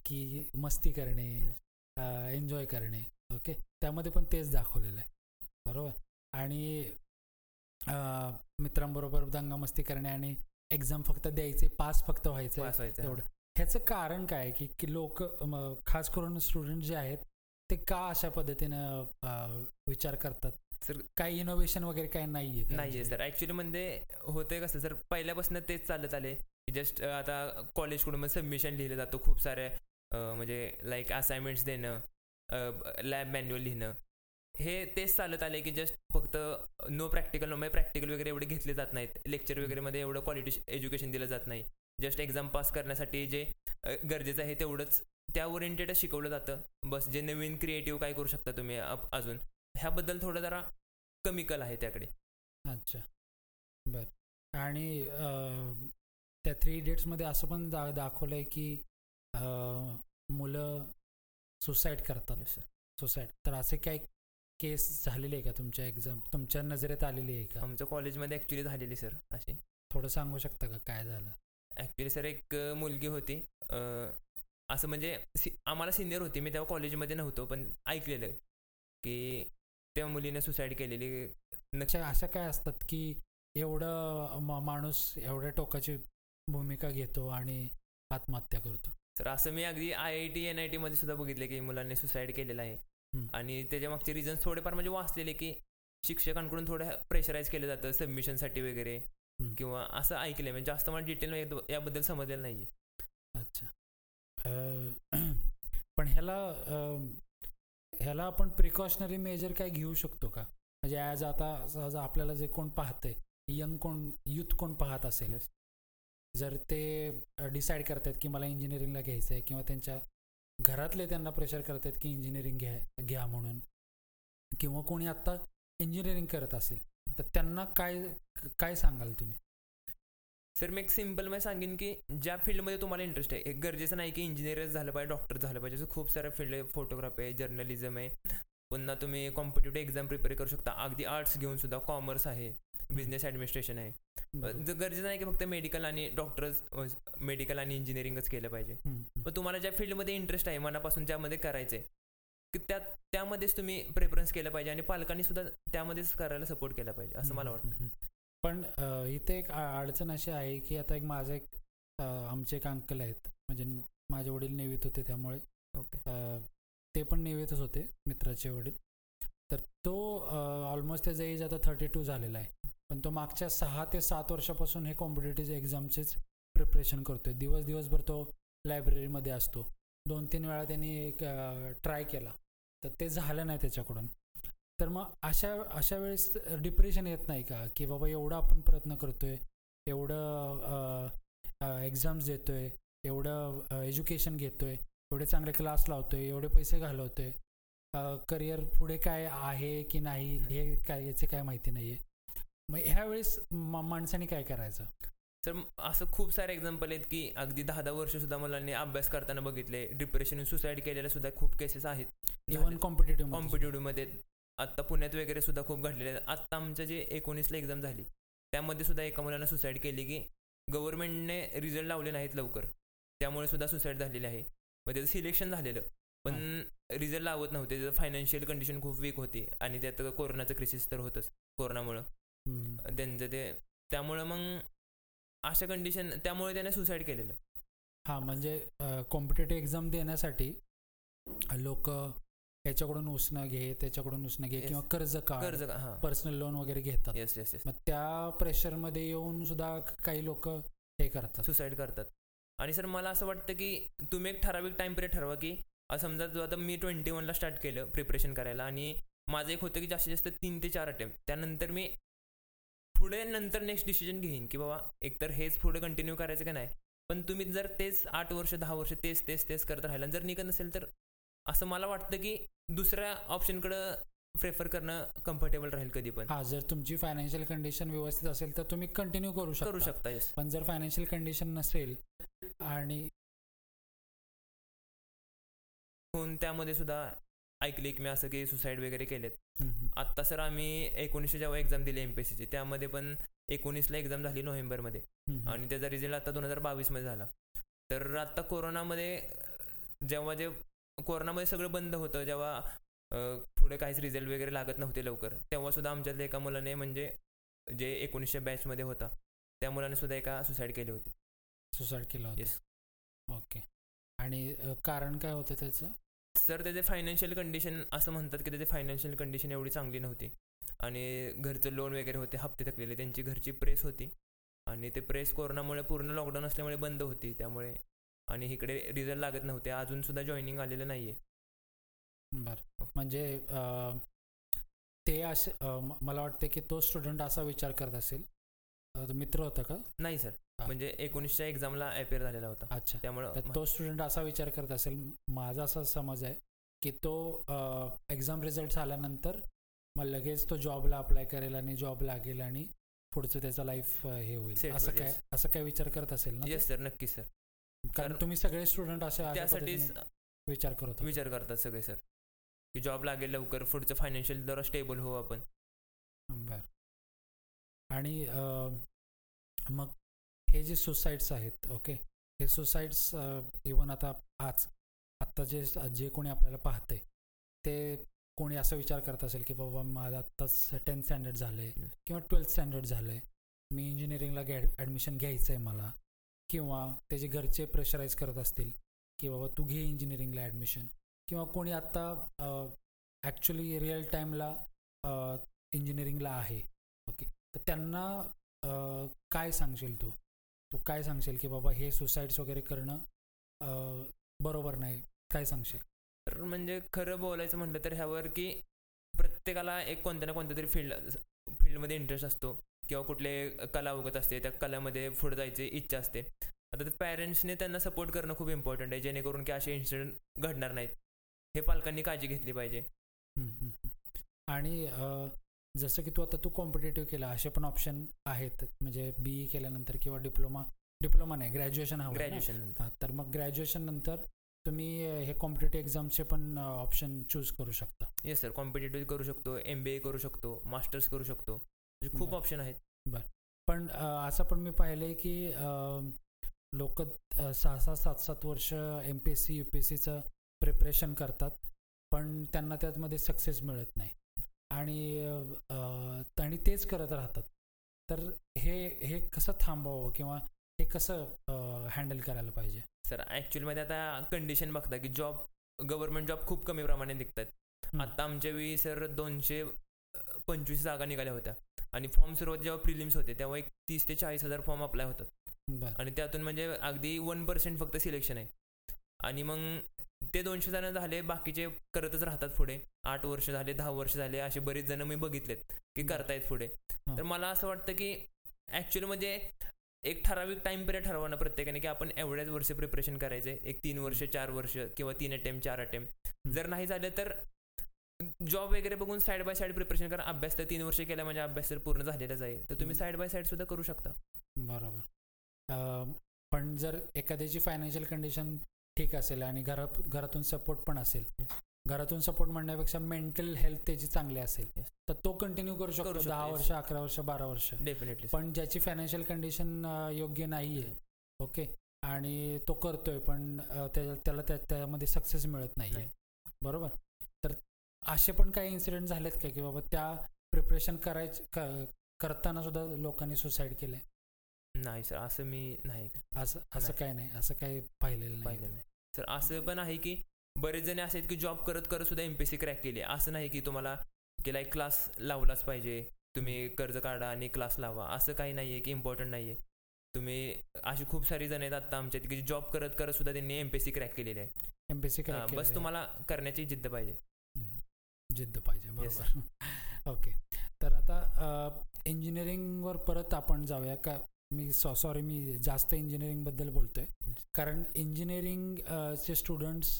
की मस्ती करणे एन्जॉय करणे. ओके? त्यामध्ये पण तेच दाखवलेलं आहे. बरोबर? आणि मित्रांबरोबर दंगा मस्ती करणे आणि एक्झाम फक्त द्यायचे पास फक्त व्हायचं एवढं. ह्याचं कारण काय आहे की की लोक खास करून स्टुडंट जे आहेत ते का अशा पद्धतीनं विचार करतात? सर काही इनोव्हेशन वगैरे काही नाहीये? नाहीये सर. ऍक्च्युली म्हणजे होतंय कसं सर पहिल्यापासून तेच चालत आले जस्ट आता कॉलेजकडून सबमिशन लिहिलं जातं. खूप सारे अं, म्हणजे लाईक असाइनमेंट्स देणं. लॅब मॅन्युअल लिहिणं. हे तेच चालत आले की जस्ट फक्त नो प्रॅक्टिकल म्हणजे प्रॅक्टिकल वगैरे एवढे घेतले जात नाहीत. लेक्चर वगैरेमध्ये एवढं क्वालिटी एज्युकेशन दिलं जात नाही. जस्ट एक्झाम पास करण्यासाठी जे गरजेचं आहे तेवढंच त्या ओरिएंटेडच शिकवलं जातं. बस जे नवीन क्रिएटिव्ह काय करू शकता तुम्ही अजून. ह्याबद्दल थोडं जरा कमी कल आहे त्याकडे. अच्छा. बर. आणि त्या थ्री इडियट्समध्ये असं पण दा दाखवलं आहे की मुलं सुसाईड करतात. सुसाईड. तर असे काही केस झालेले आहे का तुमच्या एक्झाम? तुमच्या नजरेत आलेली आहे का? आमच्या कॉलेजमध्ये ॲक्च्युली झालेली सर अशी. थोडं सांगू शकता का काय झालं? ॲक्च्युली सर एक मुलगी होती. असं म्हणजे सि आम्हाला सिनियर होती. मी तेव्हा कॉलेजमध्ये नव्हतो पण ऐकलेलं की त्या मुलीने सुसाईड केलेली. अशा अशा काय असतात की एवढं म- माणूस एवढ्या टोकाची भूमिका घेतो आणि आत्महत्या करतो? तर असं मी अगदी I I T N I टीमध्ये सुद्धा बघितलं की मुलांनी सुसाईड केलेलं आहे. आणि त्याच्या मागचे रिझन्स थोडेफार म्हणजे वाचलेले की शिक्षकांकडून थोडं प्रेशराईज केलं जातं सबमिशनसाठी वगैरे. किंवा असं ऐकलंय. म्हणजे जास्त मला डिटेल याबद्दल समजलेलं नाही अच्छा. अं, पण ह्याला ह्याला आपण प्रिकॉशनरी मेजर काय घेऊ शकतो का? म्हणजे ॲज आता सहज आपल्याला जे कोण पाहतंय यंग कोण युथ कोण पाहत असेल जर ते डिसाईड करतात की मला इंजिनिअरिंगला घ्यायचं आहे किंवा त्यांच्या घरातले त्यांना प्रेशर करतात की इंजिनिअरिंग घ्या घ्या म्हणून किंवा कोणी आत्ता इंजिनिअरिंग करत असेल तर त्यांना काय काय सांगाल तुम्ही? सर मी एक सिंपल मी सांगेन की ज्या फील्डमध्ये तुम्हाला इंटरेस्ट आहे एक गरजेचं नाही की इंजिनिअरच झालं पाहिजे डॉक्टर झालं पाहिजे. असं खूप साऱ्या फील्ड आहे फोटोग्राफी आहे जर्नलिझम आहे. पुन्हा तुम्ही कॉम्पिटेटिव्ह एक्झाम प्रिपेअर करू शकता. अगदी आर्ट्स घेऊन सुद्धा कॉमर्स आहे. बिझनेस ॲडमिनिस्ट्रेशन आहे. गरजेचं नाही की फक्त मेडिकल आणि डॉक्टर्स मेडिकल आणि इंजिनिअरिंगच केलं पाहिजे. पण तुम्हाला ज्या फील्डमध्ये इंटरेस्ट आहे मनापासून ज्यामध्ये करायचंय की त्या त्यामध्येच तुम्ही प्रेफरन्स केलं पाहिजे आणि पालकांनी सुद्धा त्यामध्येच करायला सपोर्ट केला पाहिजे असं मला वाटतं. पण इथे एक अडचण अशी आहे की आता एक माझं एक आमचे एक अंकल आहेत. म्हणजे माझे वडील नेवीत होते त्यामुळे. ते पण नेवीतच होते मित्राचे वडील. तर तो ऑलमोस्ट त्याचा एज आता थर्टी टू झालेला आहे. पण तो मागच्या सहा ते सात वर्षापासून हे कॉम्पिटेटिव्ह एक्झामचेच प्रिपरेशन करतोय. दिवस दिवसभर तो लायब्ररीमध्ये असतो. दोन तीन वेळा त्यांनी एक ट्राय केला. तर ते झालं नाही त्याच्याकडून. तर मग अशा अशा वेळेस डिप्रेशन येत नाही का? की बाबा एवढं आपण प्रयत्न करतोय एवढं एक्झाम्स देतोय एवढं एज्युकेशन घेतोय एवढे चांगले क्लास लावतोय एवढे पैसे घालवतोय करिअर पुढे काय आहे की नाही हे काय याचे काय माहिती नाही आहे मग ह्या वेळेस मा- माणसाने काय करायचं? तर असं खूप सारे एक्झाम्पल आहेत की अगदी दहा दहा वर्ष सुद्धा मुलांनी अभ्यास करताना बघितले. डिप्रेशन सुसाईड केलेल्या सुद्धा खूप केसेस आहेत. इव्हन कॉम्पिटेटिव्ह कॉम्पिटेटिव्हमध्ये आत्ता पुण्यात वगैरे सुद्धा खूप घडलेले आहेत आत्ता आमचं जे एकोणीसला एक्झाम झाली त्यामध्ये सुद्धा एका मुलानं सुसाईड केली की गव्हर्नमेंटने रिझल्ट लावले नाहीत लवकर. त्यामुळे सुद्धा सुसाईड झालेली आहे. मग त्याचं सिलेक्शन झालेलं. पण रिझल्ट लावत नव्हते. त्याचं फायनान्शियल कंडिशन खूप वीक होती आणि त्यात कोरोनाचं क्रिसिस तर होतंच कोरोनामुळं त्यांचं ते. त्यामुळं मग अशा कंडिशन त्यामुळे त्याने सुसाईड केलेलं. हां म्हणजे कॉम्पिटेटिव्ह एक्झाम देण्यासाठी लोक याच्याकडून उसणं घे त्याच्याकडून उसणं घे. किंवा कर्ज काढ कर्ज पर्सनल लोन वगैरे घेतात. येस येस येस मग त्या प्रेशरमध्ये येऊन सुद्धा काही लोक हे करतात. सुसाईड करतात. आणि सर मला असं वाटतं की तुम्ही एक ठराविक टाइम पिरियड ठरवा की समजा जो आता मी ट्वेंटी वनला स्टार्ट केलं प्रिपरेशन करायला आणि माझं एक होतं की जास्तीत जास्त तीन ते चार अटेम्प्ट त्यानंतर मी पुढे नंतर नेक्स्ट डिसिजन घेईन की बाबा एकतर हेच पुढे कंटिन्यू करायचं का नाही. पण तुम्ही जर तेच आठ वर्ष दहा वर्ष तेच तेच तेच करत राहिला जर निघत नसेल तर असं मला वाटतं की दुसऱ्या ऑप्शनकडं प्रेफर करणं कम्फर्टेबल राहील कधी पण. हा जर तुमची फायनान्शियल कंडिशन व्यवस्थित असेल तर तुम्ही कंटिन्यू करू शकता. करू शकता येस पण जर फायनान्शियल कंडिशन नसेल आणि होऊन त्यामध्ये सुद्धा ऐकले की मी असं की सुसाईड वगैरे केलेत. आत्ता सर आम्ही एकोणीसशे जेव्हा एक्झाम दिली एम पी सी ची त्यामध्ये पण एकोणीसला एक्झाम झाली नोव्हेंबरमध्ये. आणि त्याचा रिझल्ट आता दोन हजार बावीसमध्ये झाला. तर आत्ता कोरोनामध्ये जेव्हा जे कोरोनामध्ये सगळं बंद होतं जेव्हा पुढे काहीच रिझल्ट वगैरे लागत नव्हते लवकर तेव्हा सुद्धा आमच्यातल्या एका मुलाने म्हणजे जे एकोणीसशे बॅचमध्ये होता त्या मुलाने सुद्धा एका सुसाईड केली होती. सुसाईड केलं होतं. येस ओके आणि कारण काय होतं त्याचं? तर त्याचे फायनान्शियल कंडिशन असं म्हणतात की त्याची फायनान्शियल कंडिशन एवढी चांगली नव्हती. आणि घरचं लोन वगैरे होते हप्ते थकलेले त्यांची घरची प्रेस होती. आणि ते प्रेस कोरोनामुळे पूर्ण लॉकडाऊन असल्यामुळे बंद होती त्यामुळे. आणि इकडे रिझल्ट लागत नव्हते अजून सुद्धा जॉईनिंग आलेलं नाहीये. बरं. म्हणजे ते असे मला वाटते की तो स्टुडंट असा विचार करत असेल. मित्र होता का? नाही सर. म्हणजे एकोणीसच्या एक्झामला अपेअर झालेला होता. अच्छा. त्यामुळं तो स्टुडंट असा विचार करत असेल माझा असा समज आहे की तो एक्झाम रिझल्ट झाल्यानंतर मग लगेच तो जॉबला अप्लाय करेल आणि जॉब लागेल आणि पुढचं त्याचं लाईफ हे होईल. असं काय. असं काय विचार करत असेल ना? येस सर नक्की सर कारण तुम्ही सगळे स्टुडंट असे पद्धतीने विचार करत. विचार करतात सगळे सर की जॉब लागेल लवकर पुढचं फायनान्शियल जरा स्टेबल होऊ आपण. बर. आणि मग हे जे सुसाईड्स आहेत ओके हे सुसाईड्स इवन आता आज आत्ता जे जे कोणी आपल्याला पाहतंय ते कोणी असा विचार करत असेल की बाबा माझं आत्ताच टेन्थ स्टँडर्ड झालं आहे. किंवा ट्वेल्थ स्टँडर्ड झालं आहे मी इंजिनिअरिंगला घ्या ॲडमिशन घ्यायचं आहे मला. किंवा त्याचे घरचे प्रेशराईज करत असतील की बाबा तू घे इंजिनिअरिंगला ॲडमिशन किंवा कोणी आत्ता ॲक्च्युली रिअल टाईमला इंजिनिअरिंगला आहे ओके तर त्यांना काय सांगशील तू? तू काय सांगशील की बाबा हे सुसाईड्स वगैरे करणं बरोबर नाही काय सांगशील? तर म्हणजे खरं बोलायचं म्हटलं तर ह्यावर की प्रत्येकाला एक कोणत्या ना कोणत्या तरी फील्ड फील्डमध्ये इंटरेस्ट असतो किंवा कुठले कला उगत असते त्या कलामध्ये पुढे जायची इच्छा असते. आता ते पॅरेंट्सने त्यांना सपोर्ट करणं खूप इम्पॉर्टंट आहे जेणेकरून की असे इन्सिडेंट घडणार नाहीत. हे पालकांनी काळजी घेतली पाहिजे. आणि जसं की तू आता तू कॉम्पिटेटिव्ह केला असे पण ऑप्शन आहेत. म्हणजे बी ई केल्यानंतर किंवा डिप्लोमा डिप्लोमा नाही ग्रॅज्युएशन हवं? ग्रॅज्युएशन तर मग ग्रॅज्युएशन नंतर तुम्ही हे कॉम्पिटेटिव्ह एक्झामचे पण ऑप्शन चूज करू शकता. येस सर कॉम्पिटेटिव्ह करू शकतो एम बी ए करू शकतो मास्टर्स करू शकतो. म्हणजे खूप बरं. ऑप्शन आहेत. पण अ, असं पण मी पाहिलं आहे की लोक सहा सहा सात सात वर्ष M P S C U P S सीचं प्रिपरेशन करतात पण त्यांना त्यामध्ये सक्सेस मिळत नाही. आणि आणि तेच करत राहतात. तर हे हे कसं थांबवावं किंवा हे कसं हँडल करायला पाहिजे? सर ॲक्च्युअलमध्ये आता कंडिशन बघता की जॉब गव्हर्नमेंट जॉब खूप कमी प्रमाणात निघतात. आता आमच्या वेळी सर दोनशे पंचवीस जागा निघाल्या होत्या. आणि फॉर्म सुरुवात जेव्हा प्रिलिम्स होते तेव्हा एक तीस ते चाळीस हजार फॉर्म अप्लाय होतात. आणि त्यातून म्हणजे अगदी वन पर्सेंट फक्त सिलेक्शन आहे. आणि मग ते दोनशे जण झाले बाकीचे करतच राहतात पुढे. आठ वर्ष झाले दहा वर्ष झाले असे बरेच जण मी बघितलेत की. करतायत पुढे. तर मला असं वाटतं की ॲक्च्युअली म्हणजे एक ठराविक टाइम पिरियड ठरवा ना प्रत्येकाने की आपण एवढ्याच वर्ष प्रिपरेशन करायचे एक तीन वर्ष चार वर्ष किंवा तीन अटेम्प्ट चार अटेम्प्ट जर नाही झालं तर जॉब वगैरे बघून साईड बाय साईड प्रिपरेशन करा. अभ्यास तर तीन वर्ष केला म्हणजे अभ्यास तर पूर्ण झालेलाच आहे तर तुम्ही. साईड बाय साईड सुद्धा करू शकता. बरोबर. पण जर एखाद्याची फायनान्शियल कंडिशन ठीक असेल आणि घरात घरातून सपोर्ट पण असेल. घरातून सपोर्ट म्हणण्यापेक्षा मेंटल हेल्थ त्याची चांगली असेल. तर तो कंटिन्यू करू शकतो दहा. वर्ष अकरा वर्ष बारा वर्ष. डेफिनेटली पण ज्याची फायनान्शियल कंडिशन योग्य नाही आहे ओके आणि तो करतोय पण त्याला त्या त्यामध्ये सक्सेस मिळत नाही नाही. बरोबर? तर असे पण काही इन्सिडेंट झालेत का की बाबा त्या प्रिपरेशन करायच करताना सुद्धा लोकांनी सुसाईड केलंय? नाही सर असं मी नाही असं असं. काय नाही. असं काही पाहिलेलं नाही. सर असं पण आहे की बरेच जण असे आहेत की जॉब करत करत सुद्धा एमपीएससी क्रॅक केली. असं नाही की तुम्हाला की लाईक क्लास लावलाच पाहिजे. तुम्ही कर्ज काढा आणि क्लास लावा. असं काही नाही आहे की इम्पॉर्टंट नाही आहे. तुम्ही अशी खूप सारी जण आहेत आता आमच्यात की जॉब करत करत सुद्धा त्यांनी एमपीएससी क्रॅक केलेली आहे. एमपीएससी हा, बस तुम्हाला करण्याची जिद्द पाहिजे. जिद्द पाहिजे बरोबर. ओके तर आता इंजिनिअरिंगवर परत आपण जाऊया. का मी सॉ सॉरी मी जास्त इंजिनिअरिंगबद्दल बोलतोय. Yes. कारण इंजिनिअरिंग चे स्टुडंट्स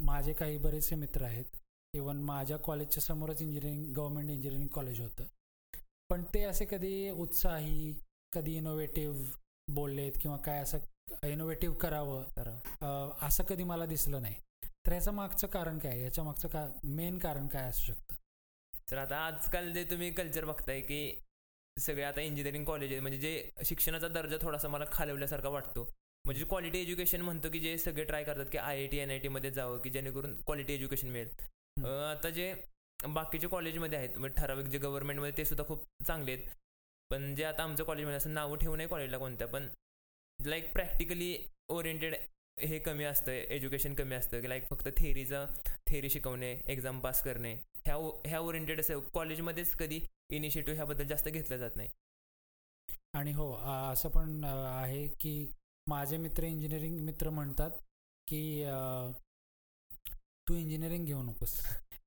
माझे काही बरेचसे मित्र आहेत. इवन माझ्या कॉलेजच्या समोरच इंजिनिअरिंग गव्हर्मेंट इंजिनिअरिंग कॉलेज होतं. पण ते असे कधी उत्साही कधी इनोव्हेटिव्ह बोललेत किंवा काय असं इनोव्हेटिव्ह करावं तर असं कधी मला दिसलं नाही. तर याचं मागचं कारण काय? याच्या मागचं का मेन कारण काय असू शकतं? तर आता आजकाल जे तुम्ही कल्चर बघताय की सगळे आता इंजिनिअरिंग कॉलेज आहे म्हणजे जे शिक्षणाचा दर्जा थोडासा मला खालवल्यासारखा वाटतो. म्हणजे क्वालिटी एज्युकेशन म्हणतो की जे सगळे ट्राय करतात की I I T N I टीमध्ये जावं की जेणेकरून क्वालिटी एज्युकेशन मिळेल. आता जे बाकीचे कॉलेजमध्ये आहेत म्हणजे ठराविक जे गव्हर्नमेंटमध्ये ते सुद्धा खूप चांगले आहेत. पण जे आता आमच्या कॉलेजमध्ये असं नावं ठेवू नये कॉलेजला कोणत्या पण लाईक प्रॅक्टिकली ओरिएंटेड हे कमी असतं एज्युकेशन कमी असतं. की लाईक फक्त थेअरीचं थेअरी शिकवणे एक्झाम पास करणे. ह्या ह्या ओरिएंटेड असं कॉलेजमध्येच कधी इनिशिएटिव्ह ह्याबद्दल जास्त घेतलं जात नाही. आणि हो असं पण आहे की माझे मित्र इंजिनिअरिंग मित्र म्हणतात की तू इंजिनिअरिंग घेऊ नकोस.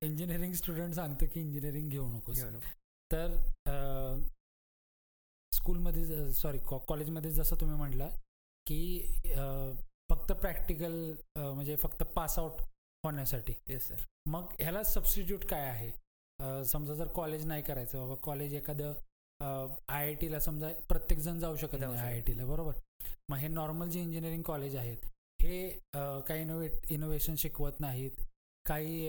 इंजिनिअरिंग स्टुडंट सांगतो की इंजिनिअरिंग घेऊ नकोस. तर स्कूलमध्ये सॉरी कॉलेजमध्ये जसं तुम्ही म्हटलं की फक्त प्रॅक्टिकल म्हणजे फक्त पास आउट होण्यासाठी. येस सर मग ह्याला सबस्टिट्यूट काय आहे? समजा जर कॉलेज नाही करायचं बाबा कॉलेज एखादं आय आय टीला समजा प्रत्येकजण जाऊ शकत नाही आय आय टीला बरोबर? मग हे नॉर्मल जे इंजिनिअरिंग कॉलेज आहेत हे काही इनोव्हेट इनोव्हेशन शिकवत नाहीत काही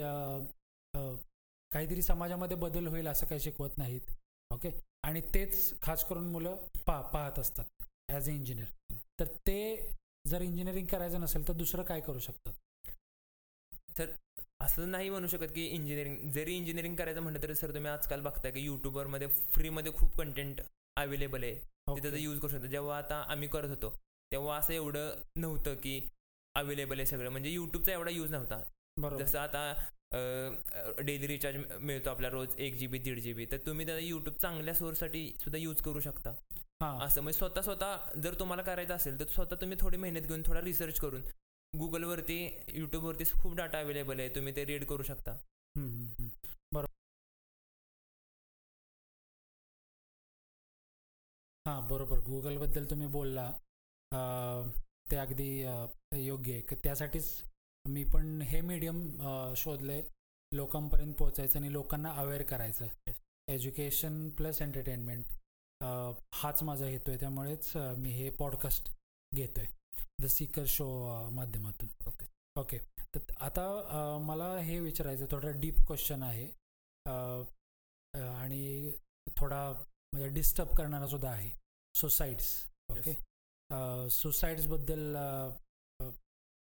काहीतरी समाजामध्ये बदल होईल असं काही शिकवत नाहीत ओके? आणि तेच खास करून मुलं पा पाहत असतात ॲज अ इंजिनियर तर ते जर इंजिनिअरिंग करायचं नसेल तर दुसरं काय करू शकतात? असं नाही म्हणू शकत की इंजिनिअरिंग जरी इंजिनिअरिंग करायचं म्हटलं तरी सर तुम्ही आजकाल बघताय की युट्यूबरमध्ये फ्रीमध्ये खूप कंटेंट अवेलेबल आहे. तिथं Okay. यूज करू शकतो. जेव्हा आता आम्ही करत होतो तेव्हा असं एवढं नव्हतं की अवेलेबल आहे सगळं. म्हणजे यूट्यूबचा एवढा यूज नव्हता. जसं आता डेली रिचार्ज मिळतो आपला रोज एक जी बी दीड जी बी तर तुम्ही त्याचा यूट्यूब चांगल्या सोर्ससाठी सुद्धा यूज करू शकता. हां. असं म्हणजे स्वतः स्वतः जर तुम्हाला करायचं असेल तर स्वतः तुम्ही थोडी मेहनत घेऊन थोडा रिसर्च करून गुगलवरती यूट्यूबवरती खूप डाटा अवेलेबल आहे. तुम्ही ते रीड करू शकता. बरोबर. हां बरोबर. गुगलबद्दल तुम्ही बोलला. ते अगदी योग्य आहे. की त्यासाठीच मी पण हे मीडियम शोधलंय. लोकांपर्यंत पोहोचायचं आणि लोकांना अवेअर करायचं. एज्युकेशन प्लस एंटरटेनमेंट हाच माझा हेतू आहे. त्यामुळेच मी हे पॉडकास्ट घेतोय. द सीकर शो माध्यमातून. Okay. ओके तर आता मला हे विचारायचं थोडं डीप क्वेश्चन आहे. आणि थोडा म्हणजे डिस्टर्ब करणारा सुद्धा आहे. सुसाईड्स ओके सुसाईड्सबद्दल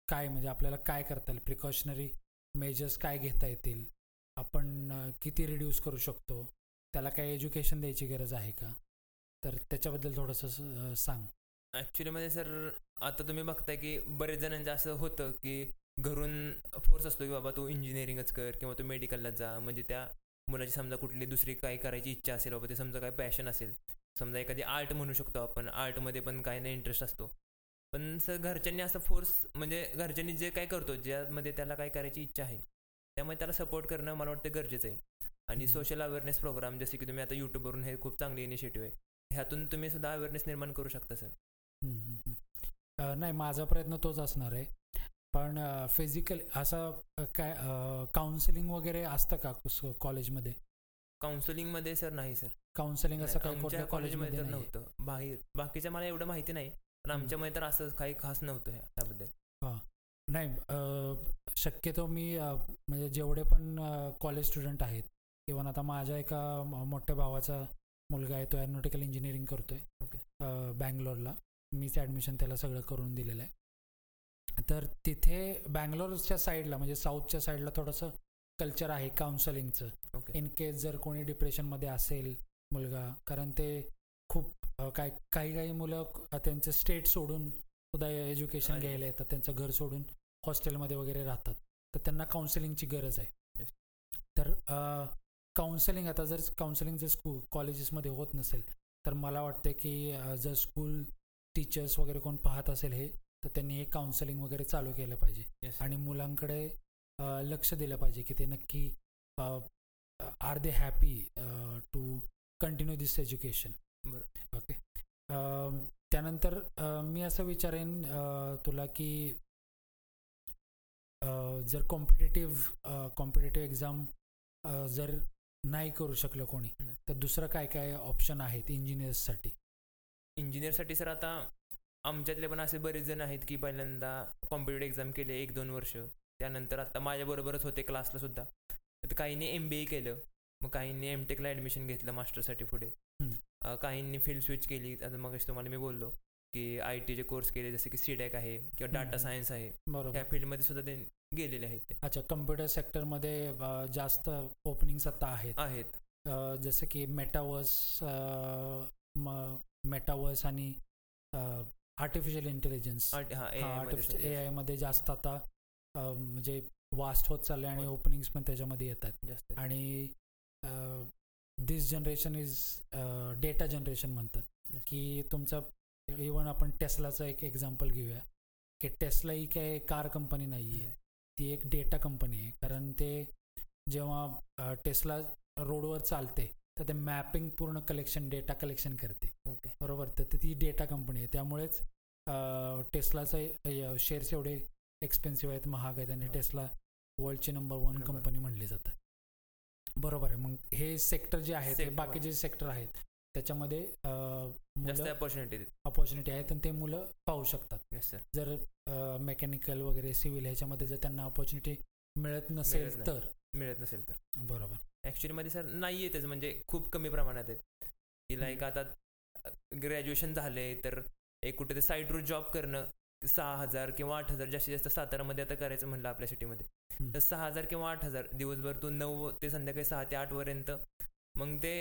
काय म्हणजे आपल्याला काय करता येईल? प्रिकॉशनरी मेजर्स काय घेता येतील? आपण किती रिड्यूस करू शकतो? त्याला काय एज्युकेशन द्यायची गरज आहे का? तर त्याच्याबद्दल थोडंसं सांग. ॲक्च्युलीमध्ये सर आता तुम्ही बघताय की बरेच जणांचं असं होतं की घरून फोर्स असतो की बाबा तू इंजिनिअरिंगच कर किंवा तू मेडिकलला जा. म्हणजे त्या मुलाची समजा कुठली दुसरी काही करायची इच्छा असेल बाबा ते समजा काय पॅशन असेल. समजा एखादी आर्ट म्हणू शकतो आपण. आर्टमध्ये पण काही नाही इंटरेस्ट असतो. पण सर घरच्यांनी असं फोर्स म्हणजे घरच्यांनी जे काय करतो ज्यामध्ये त्याला काय करायची इच्छा आहे त्यामुळे त्याला सपोर्ट करणं मला वाटतं गरजेचं आहे. आणि. सोशल अवेअरनेस प्रोग्राम जसे की तुम्ही आता यूट्यूबवरून हे खूप चांगली इनिशिएटिव्ह आहे. ह्यातून तुम्ही सुद्धा अवेअरनेस निर्माण करू शकता सर नाही माझा प्रयत्न तोच असणार आहे. पण फिजिकल असं काय काउन्सिलिंग वगैरे असतं का कॉलेजमध्ये? काउन्सिलिंगमध्ये सर नाही सर. काउन्सिलिंग असं काही कॉलेजमध्ये तर नव्हतं. बाहेर बाकीच्या मला एवढं माहिती नाही. पण आमच्यामध्ये तर असं काही खास नव्हतं ह्या- ह्याबद्दल. नाही शक्यतो मी म्हणजे जेवढे पण कॉलेज स्टुडंट आहेत इवन आता माझ्या एका मोठ्या भावाचा मुलगा आहे तो एरोनॉटिकल इंजिनिअरिंग करतोय. Okay. अं, बँगलोरला. मीच ॲडमिशन त्याला सगळं करून दिलेलं आहे. तर तिथे बँगलोरच्या साईडला म्हणजे साऊथच्या साईडला थोडंसं कल्चर आहे काउन्सलिंगचं ओके इन केस जर कोणी डिप्रेशनमध्ये असेल मुलगा कारण ते खूप काय काही काही मुलं त्यांचं स्टेट सोडून सुद्धा एज्युकेशन घ्यायला येतात त्यांचं घर सोडून हॉस्टेलमध्ये वगैरे राहतात. तर त्यांना काउन्सिलिंगची गरज आहे. Yes. तर काउन्सिलिंग आता जर काउन्सिलिंग जर स्कूल कॉलेजेसमध्ये होत नसेल तर मला वाटतं की जर स्कूल टीचर्स वगैरे कोण पाहत असेल हे तर त्यांनी हे काउन्सिलिंग वगैरे चालू केलं पाहिजे Yes. आणि मुलांकडे लक्ष दिलं पाहिजे की ते नक्की are they happy to continue this education. Okay त्यानंतर मी असं विचारेन तुला की जर कॉम्पिटेटिव्ह कॉम्पिटेटिव्ह एक्झाम जर नाही करू शकलं कोणी. तर दुसरं काय काय ऑप्शन आहेत इंजिनियर्ससाठी इंजिनियरसाठी सर आता आमच्यातले पण असे बरेच जण आहेत की पहिल्यांदा कॉम्पिटेटिव्ह एक्झाम केले एक दोन वर्ष. त्यानंतर आता माझ्याबरोबरच होते क्लासला सुद्धा. तर काहींनी एम बी ए केलं. मग काहींनी एम टेकला ॲडमिशन घेतलं मास्टरसाठी पुढे. काहींनी फील्ड स्विच केली. आता मग तुम्हाला मी बोललो की आय टीचे कोर्स केले जसे की सीडॅक आहे किंवा डाटा. सायन्स आहे. बरोबर. त्या फील्डमध्ये सुद्धा ते गेलेले आहेत ते. अच्छा कम्प्युटर सेक्टरमध्ये जास्त ओपनिंग्स आता आहेत. आहेत. जसं की मेटावर्स मेटावर्स आणि आर्टिफिशियल इंटेलिजन्स आर्टिफिशियल ए आयमध्ये जास्त आता म्हणजे वास्ट होत चालले आणि. ओपनिंग्स पण त्याच्यामध्ये येतात. आणि this generation is data generation म्हणतात. की तुमचा इवन आपण टेस्लाचं एक एक्झाम्पल घेऊया की टेस्ला ही काय कार कंपनी नाही आहे. ती एक डेटा कंपनी आहे कारण ते जेव्हा टेस्ला रोडवर चालते तर ते मॅपिंग पूर्ण कलेक्शन डेटा कलेक्शन करते. ओके बरोबर? तर ती डेटा कंपनी आहे. त्यामुळेच टेस्लाचं शेअर्स एवढे एक्सपेन्सिव्ह आहेत महाग आहेत आणि. टेस्ला वर्ल्डची नंबर वन. कंपनी म्हणली जातात. बरोबर आहे. मग हे सेक्टर जे आहेत. बाकीचे सेक्टर आहेत त्याच्यामध्ये अपॉर्च्युनिटी अपॉर्च्युनिटी आहेत आणि ते मुलं पाहू शकतात. जर मेकॅनिकल वगैरे सिव्हिल ह्याच्यामध्ये जर त्यांना अपॉर्च्युनिटी मिळत नसेल. तर मिळत नसेल तर. बरोबर. ॲक्च्युली मध्ये सर नाही येतच म्हणजे खूप कमी प्रमाणात आहेत. की लाईक आता ग्रॅज्युएशन झाले तर एक कुठे ते साईडवर जॉब करणं सहा हजार किंवा आठ हजार जास्तीत जास्त सातारामध्ये आता करायचं म्हणलं आपल्या सिटीमध्ये. तर सहा हजार किंवा आठ हजार दिवसभर तू नऊ ते संध्याकाळी सहा ते आठपर्यंत मग ते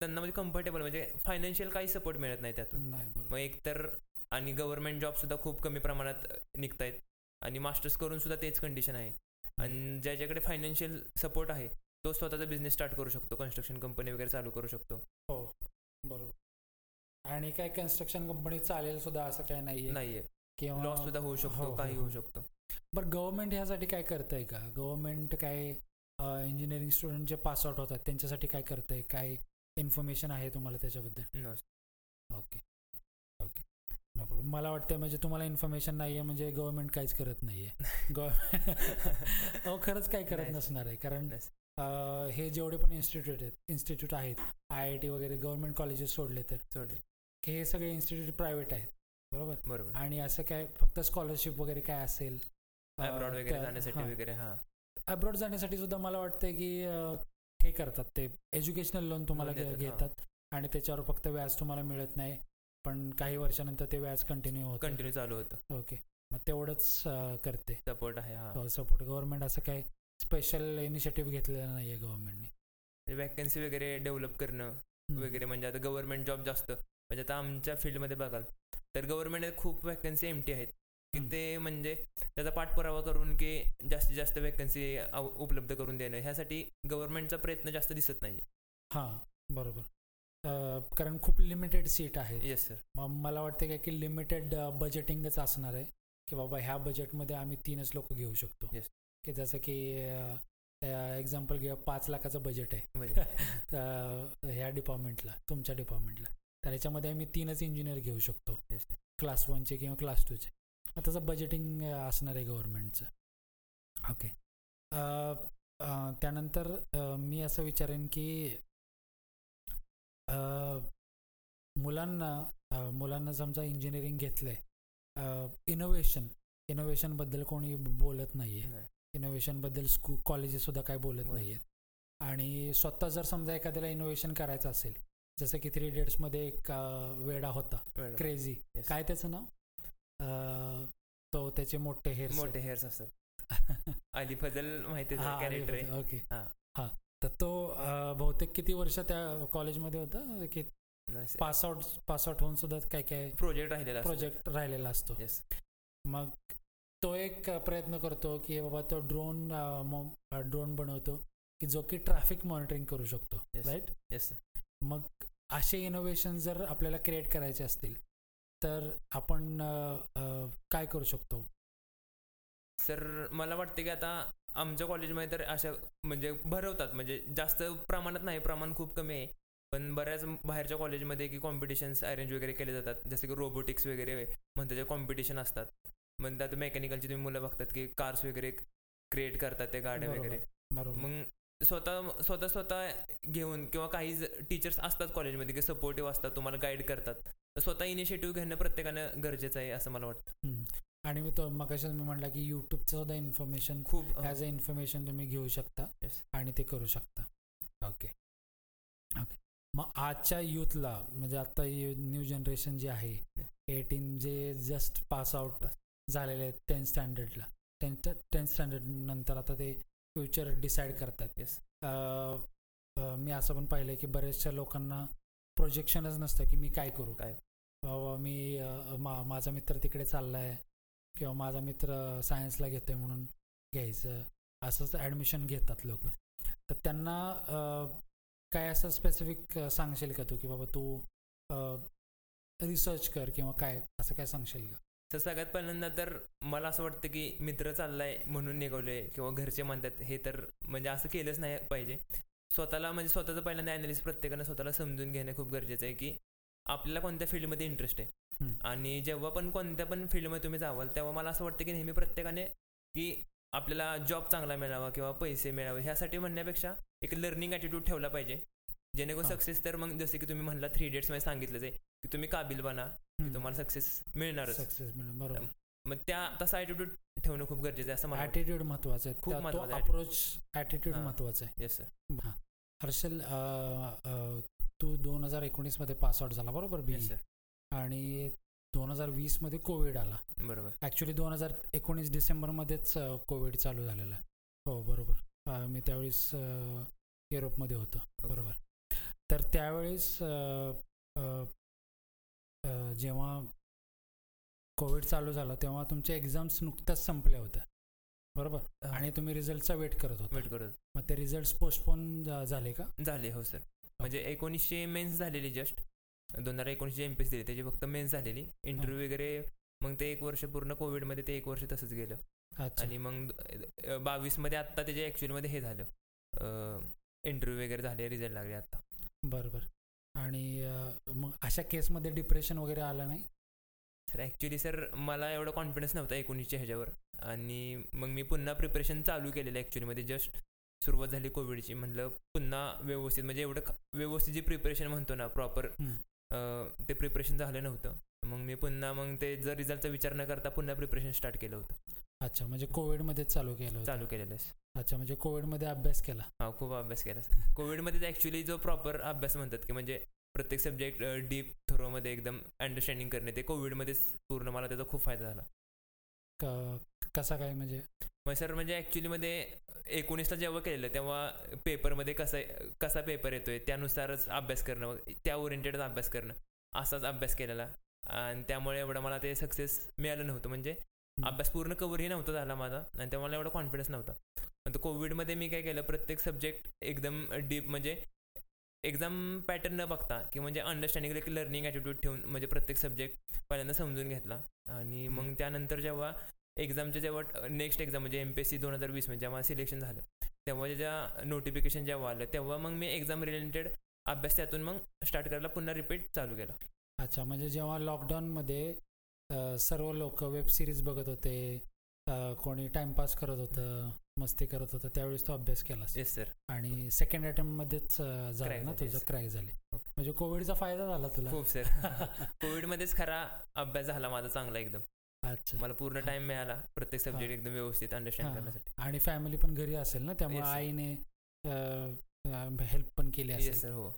त्यांना म्हणजे कम्फर्टेबल म्हणजे फायनान्शियल काही सपोर्ट मिळत नाही त्यातून. मग एकतर आणि गव्हर्नमेंट जॉब सुद्धा खूप कमी प्रमाणात निघत आहेत आणि मास्टर्स करून सुद्धा तेच कंडिशन आहे. आणि ज्याच्याकडे फायनान्शियल सपोर्ट आहे तो स्वतःचा बिझनेस स्टार्ट करू शकतो कन्स्ट्रक्शन कंपनी वगैरे चालू करू शकतो. हो बरोबर. आणि काय कन्स्ट्रक्शन कंपनी चालेल सुद्धा असं काय नाहीये? नाहीये. किंवा लॉस सुद्धा होऊ शकतो हो, काही हो. होऊ शकतो. बरं गव्हर्नमेंट ह्यासाठी काय करतंय का? गव्हर्नमेंट काय इंजिनिअरिंग स्टुडंट जे पास आउट होतात त्यांच्यासाठी काय करतंय? काय इन्फॉर्मेशन आहे तुम्हाला त्याच्याबद्दल. ओके मला वाटतं म्हणजे तुम्हाला इन्फॉर्मेशन नाही आहे म्हणजे गव्हर्नमेंट काहीच करत नाही आहे गव्हर्नमेंट हो खरंच काय करत. नसणार आहे कारण हे जेवढे पण इन्स्टिट्यूट आहेत इन्स्टिट्यूट आहेत आय आय टी वगैरे गव्हर्नमेंट कॉलेजेस सोडले तर. सोडेल. की हे सगळे इन्स्टिट्यूट प्रायव्हेट आहेत बरोबर? बरोबर. आणि असं काय फक्त स्कॉलरशिप वगैरे काय असेल अब्रॉड वगैरे जाण्यासाठी वगैरे हा. अब्रॉड जाण्यासाठी सुद्धा मला वाटतं की हे करतात. ते एज्युकेशनल लोन तुम्हाला. घेतात. आणि त्याच्यावर फक्त व्याज तुम्हाला मिळत नाही. पण काही वर्षानंतर ते व्याज कंटिन्यू होतं. कंटिन्यू चालू होतं. ओके मग तेवढंच करते. सपोर्ट आहे हा. सपोर्ट गव्हर्नमेंट असं काय स्पेशल इनिशिएटिव्ह घेतलेलं नाही आहे गव्हर्नमेंटने वॅकन्सी वगैरे डेव्हलप करणं वगैरे म्हणजे आता गव्हर्नमेंट जॉब जास्त. म्हणजे आता आमच्या फील्डमध्ये बघाल तर गव्हर्नमेंट खूप वॅकन्सी एम टी आहेत. की. ते म्हणजे त्याचा पाठपुरावा करून की जास्तीत जास्त वॅकन्सी उपलब्ध करून देणं. ह्यासाठी गव्हर्नमेंटचा प्रयत्न जास्त दिसत नाही हां बरोबर. कारण खूप लिमिटेड सीट आहेत येस सर मग मला वाटतं काय की लिमिटेड बजेटिंगच असणार आहे की बाबा ह्या बजेटमध्ये आम्ही तीनच लोक घेऊ शकतो. Yes. की जसं की एक्झाम्पल घ्या पाच लाखाचं बजेट आहे. ह्या डिपार्टमेंटला तुमच्या डिपार्टमेंटला तर ह्याच्यामध्ये आम्ही तीनच इंजिनियर घेऊ शकतो. क्लास वनचे किंवा क्लास टूचे मग त्याचं बजेटिंग असणार आहे गव्हर्नमेंटचं ओके त्यानंतर मी असं विचारेन की मुलांना मुलांना समजा इंजिनिअरिंग घेतलंय इनोव्हेशन इनोव्हेशनबद्दल कोणी बोलत नाही आहे. इनोव्हेशनबद्दल स्कू कॉलेजेस सुद्धा काय बोलत. नाही आहेत आणि स्वतः जर समजा एखाद्याला इनोव्हेशन करायचं असेल जसं की थ्री डेट्समध्ये एक वेडा होता. क्रेझी. काय त्याचं नाव तो त्याचे मोठे हेअर्स मोठे हेअर्स असतात अली फजल माहिती ओके हा. तर तो बहुतेक किती वर्ष त्या कॉलेजमध्ये होता? की पास आउट पास आउट होऊन सुद्धा काय काय प्रोजेक्ट राहिलेला प्रोजेक्ट राहिलेला असतो. मग तो एक प्रयत्न करतो की बाबा तो ड्रोन ड्रोन बनवतो की जो की ट्रॅफिक मॉनिटरिंग करू शकतो. राईट? येस मग असे इनोव्हेशन जर आपल्याला क्रिएट करायचे असतील तर आपण काय करू शकतो? सर मला वाटते की आता आमच्या कॉलेजमध्ये तर अशा म्हणजे भरवतात. म्हणजे जास्त प्रमाणात नाही प्रमाण खूप कमी आहे. पण बऱ्याच बाहेरच्या कॉलेजमध्ये की कॉम्पिटिशन्स अरेंज वगैरे केले जातात. जसे की रोबोटिक्स वगैरे म्हणतात कॉम्पिटिशन असतात. म्हणजे आता मेकॅनिकलची तुम्ही मुलं बघतात की कार्स वगैरे क्रिएट करतात ते गाड्या. वगैरे. मग स्वतः स्वतः स्वतः घेऊन किंवा काही टीचर्स असतात कॉलेजमध्ये की सपोर्टिव्ह असतात तुम्हाला गाईड करतात. तर स्वतः इनिशिएटिव्ह घेणं प्रत्येकानं गरजेचं आहे असं मला वाटतं. आणि मी तो मगाशीच मी म्हटलं की युट्यूबचं सुद्धा इन्फॉर्मेशन खूप ॲज अ इन्फॉर्मेशन तुम्ही घेऊ शकता. आणि ते करू शकता. ओके ओके मग आजच्या यूथला म्हणजे आता न्यू जनरेशन जे आहे एटीन जे जस्ट पास आउट झालेले आहेत टेन्थ स्टँडर्डला टेन्थ टेन्थ स्टँडर्ड नंतर आता ते फ्युचर डिसाईड करतात. अं, मी असं पण पाहिलं की बऱ्याचशा लोकांना प्रोजेक्शनच नसतं की मी काय करू. काय? मी माझा मित्र तिकडे चाललाय. किंवा माझा मित्र सायन्सला घेतोय म्हणून घ्यायचं असंच ॲडमिशन घेतात लोक. तर त्यांना काय असं स्पेसिफिक सांगशील का तू? की बाबा तू रिसर्च कर किंवा काय असं काय सांगशील का? तर सगळ्यात पहिल्यांदा तर मला असं वाटतं की मित्र चाललाय म्हणून निघवले किंवा घरचे म्हणतात हे तर म्हणजे असं केलंच नाही पाहिजे. स्वतःला म्हणजे स्वतःचं पहिल्यांदा ॲनालिसिस प्रत्येकानं स्वतःला समजून घेणं खूप गरजेचं आहे की आपल्याला कोणत्या फील्डमध्ये इंटरेस्ट आहे. आणि जेव्हा पण कोणत्या पण फील्डमध्ये तुम्ही जावाल तेव्हा मला असं वाटतं की नेहमी प्रत्येकाने की आपल्याला जॉब चांगला मिळावा किंवा पैसे मिळावे ह्यासाठी म्हणण्यापेक्षा एक लर्निंग ॲटिट्यूड ठेवला पाहिजे. जेणेकरून. सक्सेस तर मग जसे की तुम्ही म्हणला थ्री डेट्समध्ये सांगितलं आहे की तुम्ही काबिल बना की तुम्हाला सक्सेस मिळणारच. सक्सेस बरोबर. मग त्या तसा ॲटिट्यूड ठेवणं खूप गरजेचं आहे असं मला ॲटिट्यूड महत्त्वाचा आहे. खूप महत्त्वाचा अप्रोच ॲटिट्यूड. महत्त्वाचा आहे. येस सर हां. हर्षल तू दोन हजार एकोणीसमध्ये पासआउट झाला बरोबर? बी सर आणि दोन हजार वीसमध्ये कोविड आला. बरोबर. ॲक्च्युली दोन हजार एकोणीस डिसेंबरमध्येच कोविड चालू झालेला. हो बरोबर. मी त्यावेळेस युरोपमध्ये होतो. बरोबर. तर त्यावेळेस जेव्हा कोविड चालू झालं तेव्हा तुमच्या एक्झाम्स नुकत्याच संपल्या होत्या बरोबर. आणि तुम्ही रिझल्टचा वेट करत होता. वेट करत मग ते रिझल्ट पोस्टपोन झाले का? झाले हो सर म्हणजे एकोणीसशे मेन्स झालेली जस्ट दोन हजार एकोणीसशे एम पी एस दिली त्याची फक्त मेन्स झालेली. इंटरव्ह्यू वगैरे मग ते एक वर्ष पूर्ण कोविडमध्ये ते एक वर्ष तसंच गेलं. आणि मग बावीसमध्ये आत्ता त्याचे ॲक्च्युअलमध्ये हे झालं. इंटरव्ह्यू वगैरे झाले रिझल्ट लागले आत्ता. बरं बरं आणि मग अशा केसमध्ये डिप्रेशन वगैरे आलं नाही? सर ॲक्च्युली सर मला एवढा कॉन्फिडन्स नव्हता एकोणीसच्या ह्याच्यावर. आणि मग मी पुन्हा प्रिपरेशन चालू केलेलं ॲक्च्युलीमध्ये जस्ट सुरुवात झाली कोविडची म्हणलं पुन्हा व्यवस्थित म्हणजे एवढं व्यवस्थित जी प्रिपरेशन म्हणतो ना प्रॉपर ते प्रिपरेशन झालं नव्हतं. मग मी पुन्हा मग ते जर रिझल्टचा विचार न करता पुन्हा प्रिपरेशन स्टार्ट केलं होतं. अच्छा म्हणजे कोविडमध्येच चालू केलं चालू केलेलं आहे. अच्छा म्हणजे कोविडमध्ये अभ्यास केला. हा खूप अभ्यास केला. सर कोविडमध्ये ॲक्च्युली जो प्रॉपर अभ्यास म्हणतात की म्हणजे प्रत्येक सब्जेक्ट डीप थोरोमध्ये एकदम अंडरस्टँडिंग करणे ते कोविडमध्येच पूर्ण मला त्याचा खूप फायदा झाला. कसा काय म्हणजे? मग सर म्हणजे ॲक्च्युलीमध्ये एकोणीसला जेव्हा केलेलं तेव्हा पेपरमध्ये कसा कसा पेपर येतोय त्यानुसारच अभ्यास करणं त्या ओरिएंटेडच अभ्यास करणं असाच अभ्यास केलेला. आणि त्यामुळे एवढं मला ते सक्सेस मिळालं नव्हतं. म्हणजे. अभ्यास पूर्ण कवरही नव्हता झाला माझा आणि तेव्हा मला एवढा कॉन्फिडन्स नव्हता. पण तो कोविडमध्ये मी काय केलं प्रत्येक सब्जेक्ट एकदम डीप म्हणजे एक्झाम पॅटर्न न बघता की म्हणजे अंडरस्टँडिंग एक लर्निंग ॲटिट्यूड ठेवून म्हणजे प्रत्येक सब्जेक्ट पहिल्यांदा समजून घेतला. आणि मग त्यानंतर जेव्हा एक्झामच्या जेव्हा नेक्स्ट एक्झाम म्हणजे एम पी एस सी दोन हजार वीसमध्ये जेव्हा सिलेक्शन झालं तेव्हा ज्या नोटिफिकेशन जेव्हा आलं तेव्हा मग मी एक्झाम रिलेटेड अभ्यास त्यातून मग स्टार्ट करायला पुन्हा रिपीट चालू केला. अच्छा म्हणजे जेव्हा लॉकडाऊनमध्ये सर्व लोक वेब सिरीज बघत होते कोणी टाइमपास करत होतं मस्ती करत होतं त्यावेळेस तो अभ्यास केलास. येस सर आणि सेकंड अटेम्प्टमध्येच झालं ना तुझं. क्रॅक झाले. म्हणजे कोविडचा फायदा झाला तुला? खूप सर कोविडमध्येच खरा अभ्यास झाला माझा चांगला एकदम. अच्छा. मला पूर्ण टाइम मिळाला प्रत्येक सब्जेक्ट. एकदम व्यवस्थित अंडरस्टँड. करण्यासाठी. आणि फॅमिली पण घरी असेल ना त्यामुळे. आईने हेल्प पण केली असेल. सर हो.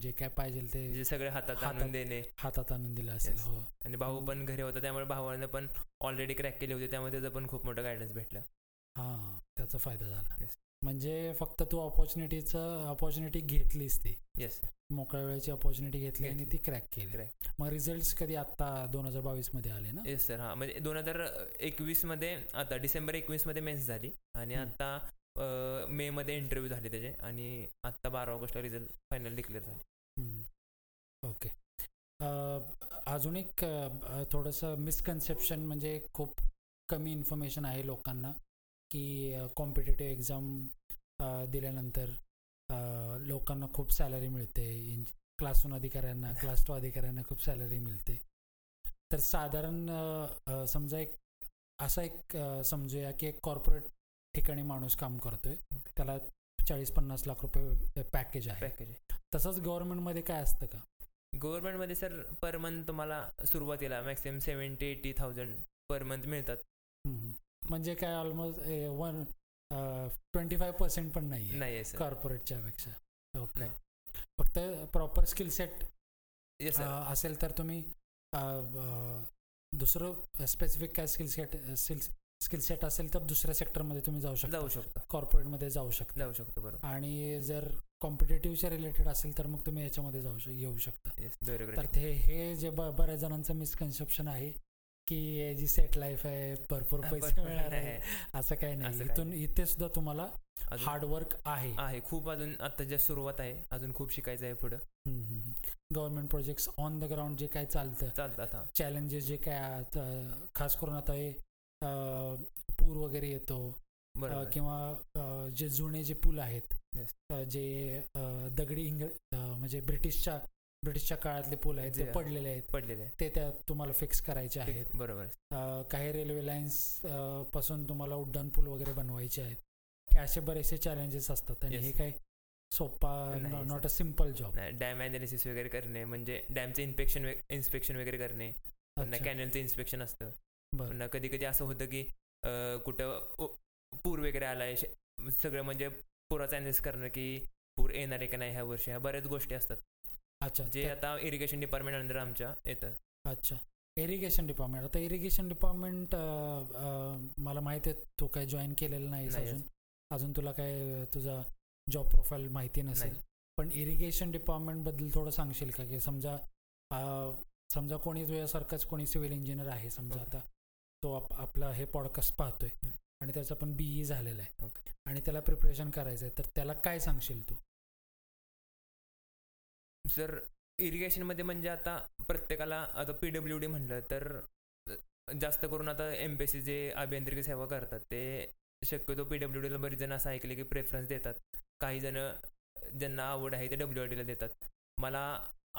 जे काय पाहिजे ते जे सगळे हातात आणून देणे. हातात आणून दिलं असेल. हो. आणि भाऊ पण घरी होता त्यामुळे भावानं पण ऑलरेडी क्रॅक केले होते त्यामुळे त्याचं पण खूप मोठं गायडन्स भेटलं. हां त्याचा फायदा झाला. Yes. म्हणजे फक्त तू ऑपॉर्च्युनिटीचं ऑपॉर्च्युनिटी घेतलीस ती. येस मोकळ्या वेळेची ऑपॉर्च्युनिटी घेतली आणि ती क्रॅक केली. मग रिझल्ट कधी आता दोन हजार बावीसमध्ये आले ना? येस सर हां म्हणजे दोन हजार एकवीसमध्ये आता डिसेंबर एकवीसमध्ये मेन्स झाली आणि. आता अं, मेमध्ये इंटरव्ह्यू झाले त्याचे आणि आत्ता बारा ऑगस्टला रिझल्ट फायनल डिक्लेअर झाले. ओके. अजून एक थोडंसं मिसकन्सेप्शन म्हणजे खूप कमी इन्फॉर्मेशन आहे लोकांना. की कॉम्पिटेटिव्ह एक्झाम दिल्यानंतर लोकांना खूप सॅलरी मिळते. इन क्लास वन अधिकाऱ्यांना क्लास टू अधिकाऱ्यांना खूप सॅलरी मिळते. तर साधारण समजा एक असा एक समजूया की एक कॉर्पोरेट ठिकाणी माणूस काम करतोय. त्याला चाळीस पन्नास लाख रुपये पॅकेज आहे. पॅकेज तसंच गव्हर्नमेंटमध्ये काय असतं का? गव्हर्नमेंटमध्ये सर पर मंथ तुम्हाला सुरुवातीला maximum seventy eighty thousand per month मिळतात. म्हणजे काय almost one twenty five percent पण नाही कॉर्पोरेटच्या पेक्षा. ओके. फक्त प्रॉपर स्किल सेट असेल तर तुम्ही दुसरं स्पेसिफिक काय स्किल सेट स्किल सेट असेल तर दुसऱ्या सेक्टरमध्ये तुम्ही जाऊ शकता. जाऊ शकतो. कॉर्पोरेटमध्ये जाऊ शकता. जाऊ शकतो बरोबर. आणि जर कॉम्पिटेटिव्हच्या रिलेटेड असेल तर मग तुम्ही याच्यामध्ये जाऊ शक येऊ शकता. तर ते हे जे बऱ्याच जणांचं मिसकन्सेप्शन आहे की जी सेट लाईफ आहे भरपूर पैसे मिळणार आहे असं काही नाही. इथून इथे सुद्धा तुम्हाला हार्डवर्क आहे. आहे. खूप अजून आता जे सुरुवात आहे अजून खूप शिकायचं आहे पुढं. Government projects on the ground जे काय चालतं चालतं आता. चॅलेंजेस जे काय खास करून आता हे पूर वगैरे येतो किंवा जे जुने जे पूल आहेत जे दगडी इंग अं, म्हणजे ब्रिटिशच्या ब्रिटिशच्या काळातले पूल आहेत ते जे- पडलेले आहेत पडलेले ते त्या तुम्हाला फिक्स करायचे आहेत. बरोबर. काही रेल्वे लाईन्सपासून तुम्हाला उड्डाण पूल वगैरे बनवायचे आहेत. हे असे बरेचसे चॅलेंजेस असतात आणि. हे काही सोपा not a simple job dam analysis वगैरे करणे म्हणजे डॅमचं इन्स्पेक्शन इन्स्पेक्शन वगैरे करणे. पुन्हा कॅनलचं इन्स्पेक्शन असतं. बरं. पुन्हा कधी कधी असं होतं की कुठं पूर वगैरे आलाय सगळं म्हणजे पुराचं अनालिसिस करणं की पूर येणार आहे का नाही ह्या वर्षी ह्या बऱ्याच गोष्टी असतात. अच्छा जे आता इरिगेशन डिपार्टमेंट अंडर आमच्या येतं. अच्छा. इरिगेशन डिपार्टमेंट आता इरिगेशन डिपार्टमेंट मला माहिती आहे तू काय जॉईन केलेलं नाही अजून. अजून तुला काय तुझा जॉब प्रोफाईल माहिती नसेल. पण इरिगेशन डिपार्टमेंटबद्दल थोडं सांगशील का? की समजा समजा कोणी तुझ्यासारखाच कोणी सिव्हिल इंजिनियर आहे समजा. आता. तो आप आपला हे पॉडकास्ट पाहतोय. आणि त्याचा पण बीई झालेला आहे. आणि त्याला प्रिपरेशन करायचं आहे तर त्याला काय सांगशील तू? जर इरिगेशनमध्ये म्हणजे आता प्रत्येकाला आता पी डब्ल्यू डी म्हणलं तर जास्त करून आता एम पी एस सी जे अभियांत्रिकी सेवा करतात ते शक्यतो पी डब्ल्यू डीला बरेच जण असं ऐकले की प्रेफरन्स देतात. काही जण ज्यांना आवड आहे ते डब्ल्यू आय डीला देतात. मला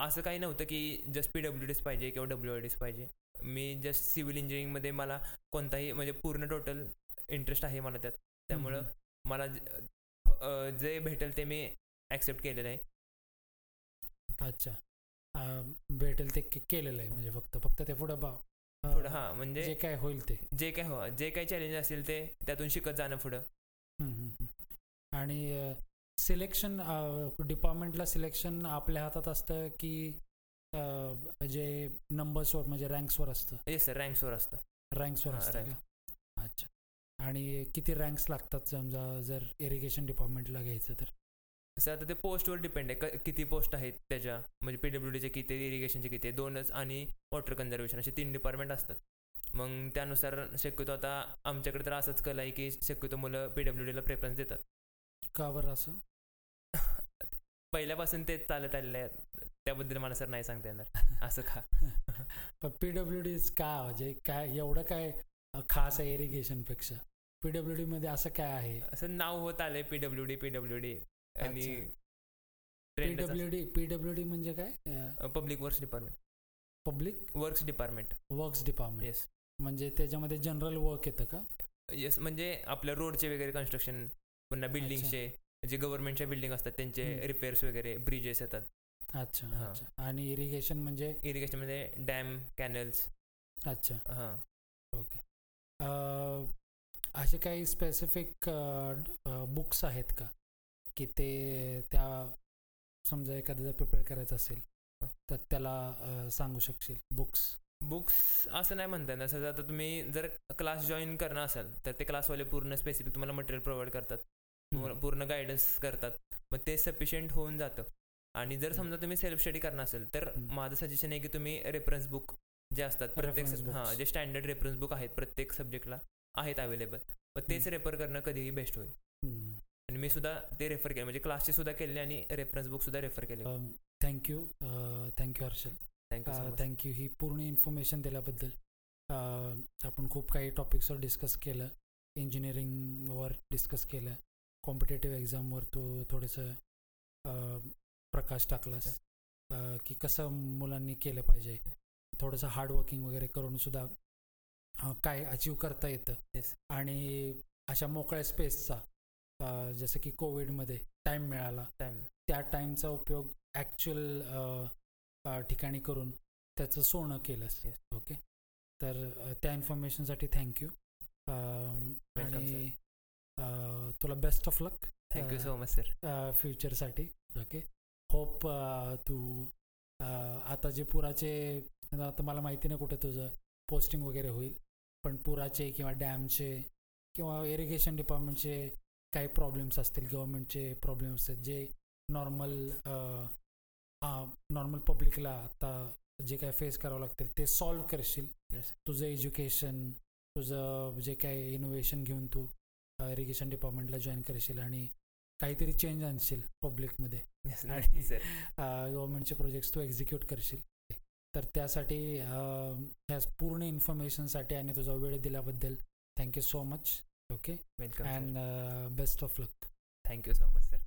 असं काही नव्हतं की जस्ट पी डब्ल्यू डीच पाहिजे किंवा डब्ल्यू आय डीच पाहिजे. मी जस्ट सिव्हिल इंजिनिअरिंगमध्ये मला कोणताही म्हणजे पूर्ण टोटल इंटरेस्ट आहे मला त्यात. त्यामुळं. मला जे भेटेल ते मी ॲक्सेप्ट केलेलं आहे. अच्छा. भेटेल ते के- केलेलं आहे म्हणजे फक्त फक्त ते पुढं बा पुढं हां म्हणजे जे काय होईल ते. जे काय हो जे काही चॅलेंज असेल ते त्यातून शिकत जाणं पुढं. आणि सिलेक्शन डिपार्टमेंटला सिलेक्शन आपल्या हातात असतं की जे नंबर्सवर म्हणजे रँक्सवर असतं? येस सर रँक्सवर असतं. रँक्सवर असतं अच्छा. आणि किती रँक्स लागतात समजा जर इरिगेशन डिपार्टमेंटला घ्यायचं तर? सर आता ते पोस्टवर डिपेंड आहे. किती पोस्ट आहेत त्याच्या? म्हणजे पी डब्ल्यू डीचे किती इरिगेशनचे किती आहे, दोनच आणि वॉटर कन्झर्वेशन असे तीन डिपार्टमेंट असतात. मग त्यानुसार शक्यतो आता आमच्याकडे तर असंच कल आहे की शक्यतो मुलं पी डब्ल्यू डीला प्रेफरन्स देतात. का बरं असं? पहिल्यापासून ते चालत आलेलं आहे त्याबद्दल मला सर नाही सांगता येणार. असं का? पण पी डब्ल्यू डी का? म्हणजे काय एवढं काय खास आहे इरिगेशनपेक्षा पी डब्ल्यू डी मध्ये असं काय आहे? असं नाव होत आलंय P W D P W D आणि P W D P W D म्हणजे काय? Public works department public works department works department yes म्हणजे त्याच्यामध्ये जनरल वर्क येतं का? येस म्हणजे आपल्या रोडचे वगैरे कन्स्ट्रक्शन पुन्हा बिल्डिंगचे जे गव्हर्नमेंटच्या बिल्डिंग असतात त्यांचे. रिपेअर्स वगैरे ब्रिजेस येतात. अच्छा. अच्छा. आणि इरिगेशन म्हणजे? इरिगेशनमध्ये डॅम कॅनल्स अच्छा. हां. ओके असे काही स्पेसिफिक बुक्स आहेत का? की ते त्या समजा एखाद्या जर प्रिपेअर करायचं असेल. तर त्याला सांगू शकशील. बुक्स बुक्स असं नाही म्हणता येणार. सर आता तुम्ही जर क्लास जॉईन करणार असाल तर ते क्लासवाले पूर्ण स्पेसिफिक तुम्हाला मटेरियल प्रोव्हाइड करतात. पूर्ण- गायडन्स करतात. मग ते सफिशियंट होऊन जातं. आणि जर समजा तुम्ही सेल्फ स्टडी करणार असेल तर. माझं सजेशन आहे की तुम्ही रेफरन्स बुक जे असतात प्रत्येक. हां जे स्टँडर्ड रेफरन्स बुक आहेत प्रत्येक सब्जेक्टला आहेत अवेलेबल मग तेच. रेफर करणं कधीही बेस्ट होईल. आणि मी सुद्धा ते रेफर केले. म्हणजे क्लासचे सुद्धा केले आणि रेफरन्स बुक सुद्धा रेफर केले. Thank you thank you Harshal thank you thank you ही पूर्ण इन्फॉर्मेशन दिल्याबद्दल अं, आपण खूप काही टॉपिक्सवर डिस्कस केलं. इंजिनिअरिंगवर डिस्कस केलं. कॉम्पिटेटिव्ह एक्झामवर तू थोडंसं अं, प्रकाश टाकलास. अं, की कसं मुलांनी केलं पाहिजे. थोडंसं हार्डवर्किंग वगैरे करून सुद्धा काय अचीव करता येतं. आणि अशा मोकळ्या स्पेसचा जसं की कोविडमध्ये टाईम मिळाला. टाइम त्या टाईमचा उपयोग ॲक्च्युअल ठिकाणी करून त्याचं सोनं केलंस. ओके तर त्या इन्फॉर्मेशनसाठी थँक्यू आणि तुला best of luck thank you so much sir फ्युचरसाठी okay hope तू आता जे पुराचे आता मला माहिती नाही कुठे तुझं पोस्टिंग वगैरे होईल. पण पुराचे किंवा डॅमचे किंवा इरिगेशन डिपार्टमेंटचे काही प्रॉब्लेम्स असतील गव्हर्मेंटचे प्रॉब्लेम्स असतील जे नॉर्मल नॉर्मल पब्लिकला आता जे काही फेस करावं लागतील ते सॉल्व करशील. Yes. तुझं एज्युकेशन तुझं जे काही इनोव्हेशन घेऊन तू इरिगेशन डिपार्टमेंटला जॉईन करशील आणि काहीतरी चेंज आणशील पब्लिकमध्ये आणि- सर गव्हर्नमेंटचे प्रोजेक्ट्स तू एक्झिक्यूट करशील. तर त्यासाठी ह्या पूर्ण इन्फॉर्मेशनसाठी आणि तुझा वेळ दिल्याबद्दल thank you so much okay? Welcome and uh, best of luck. Thank you so much sir.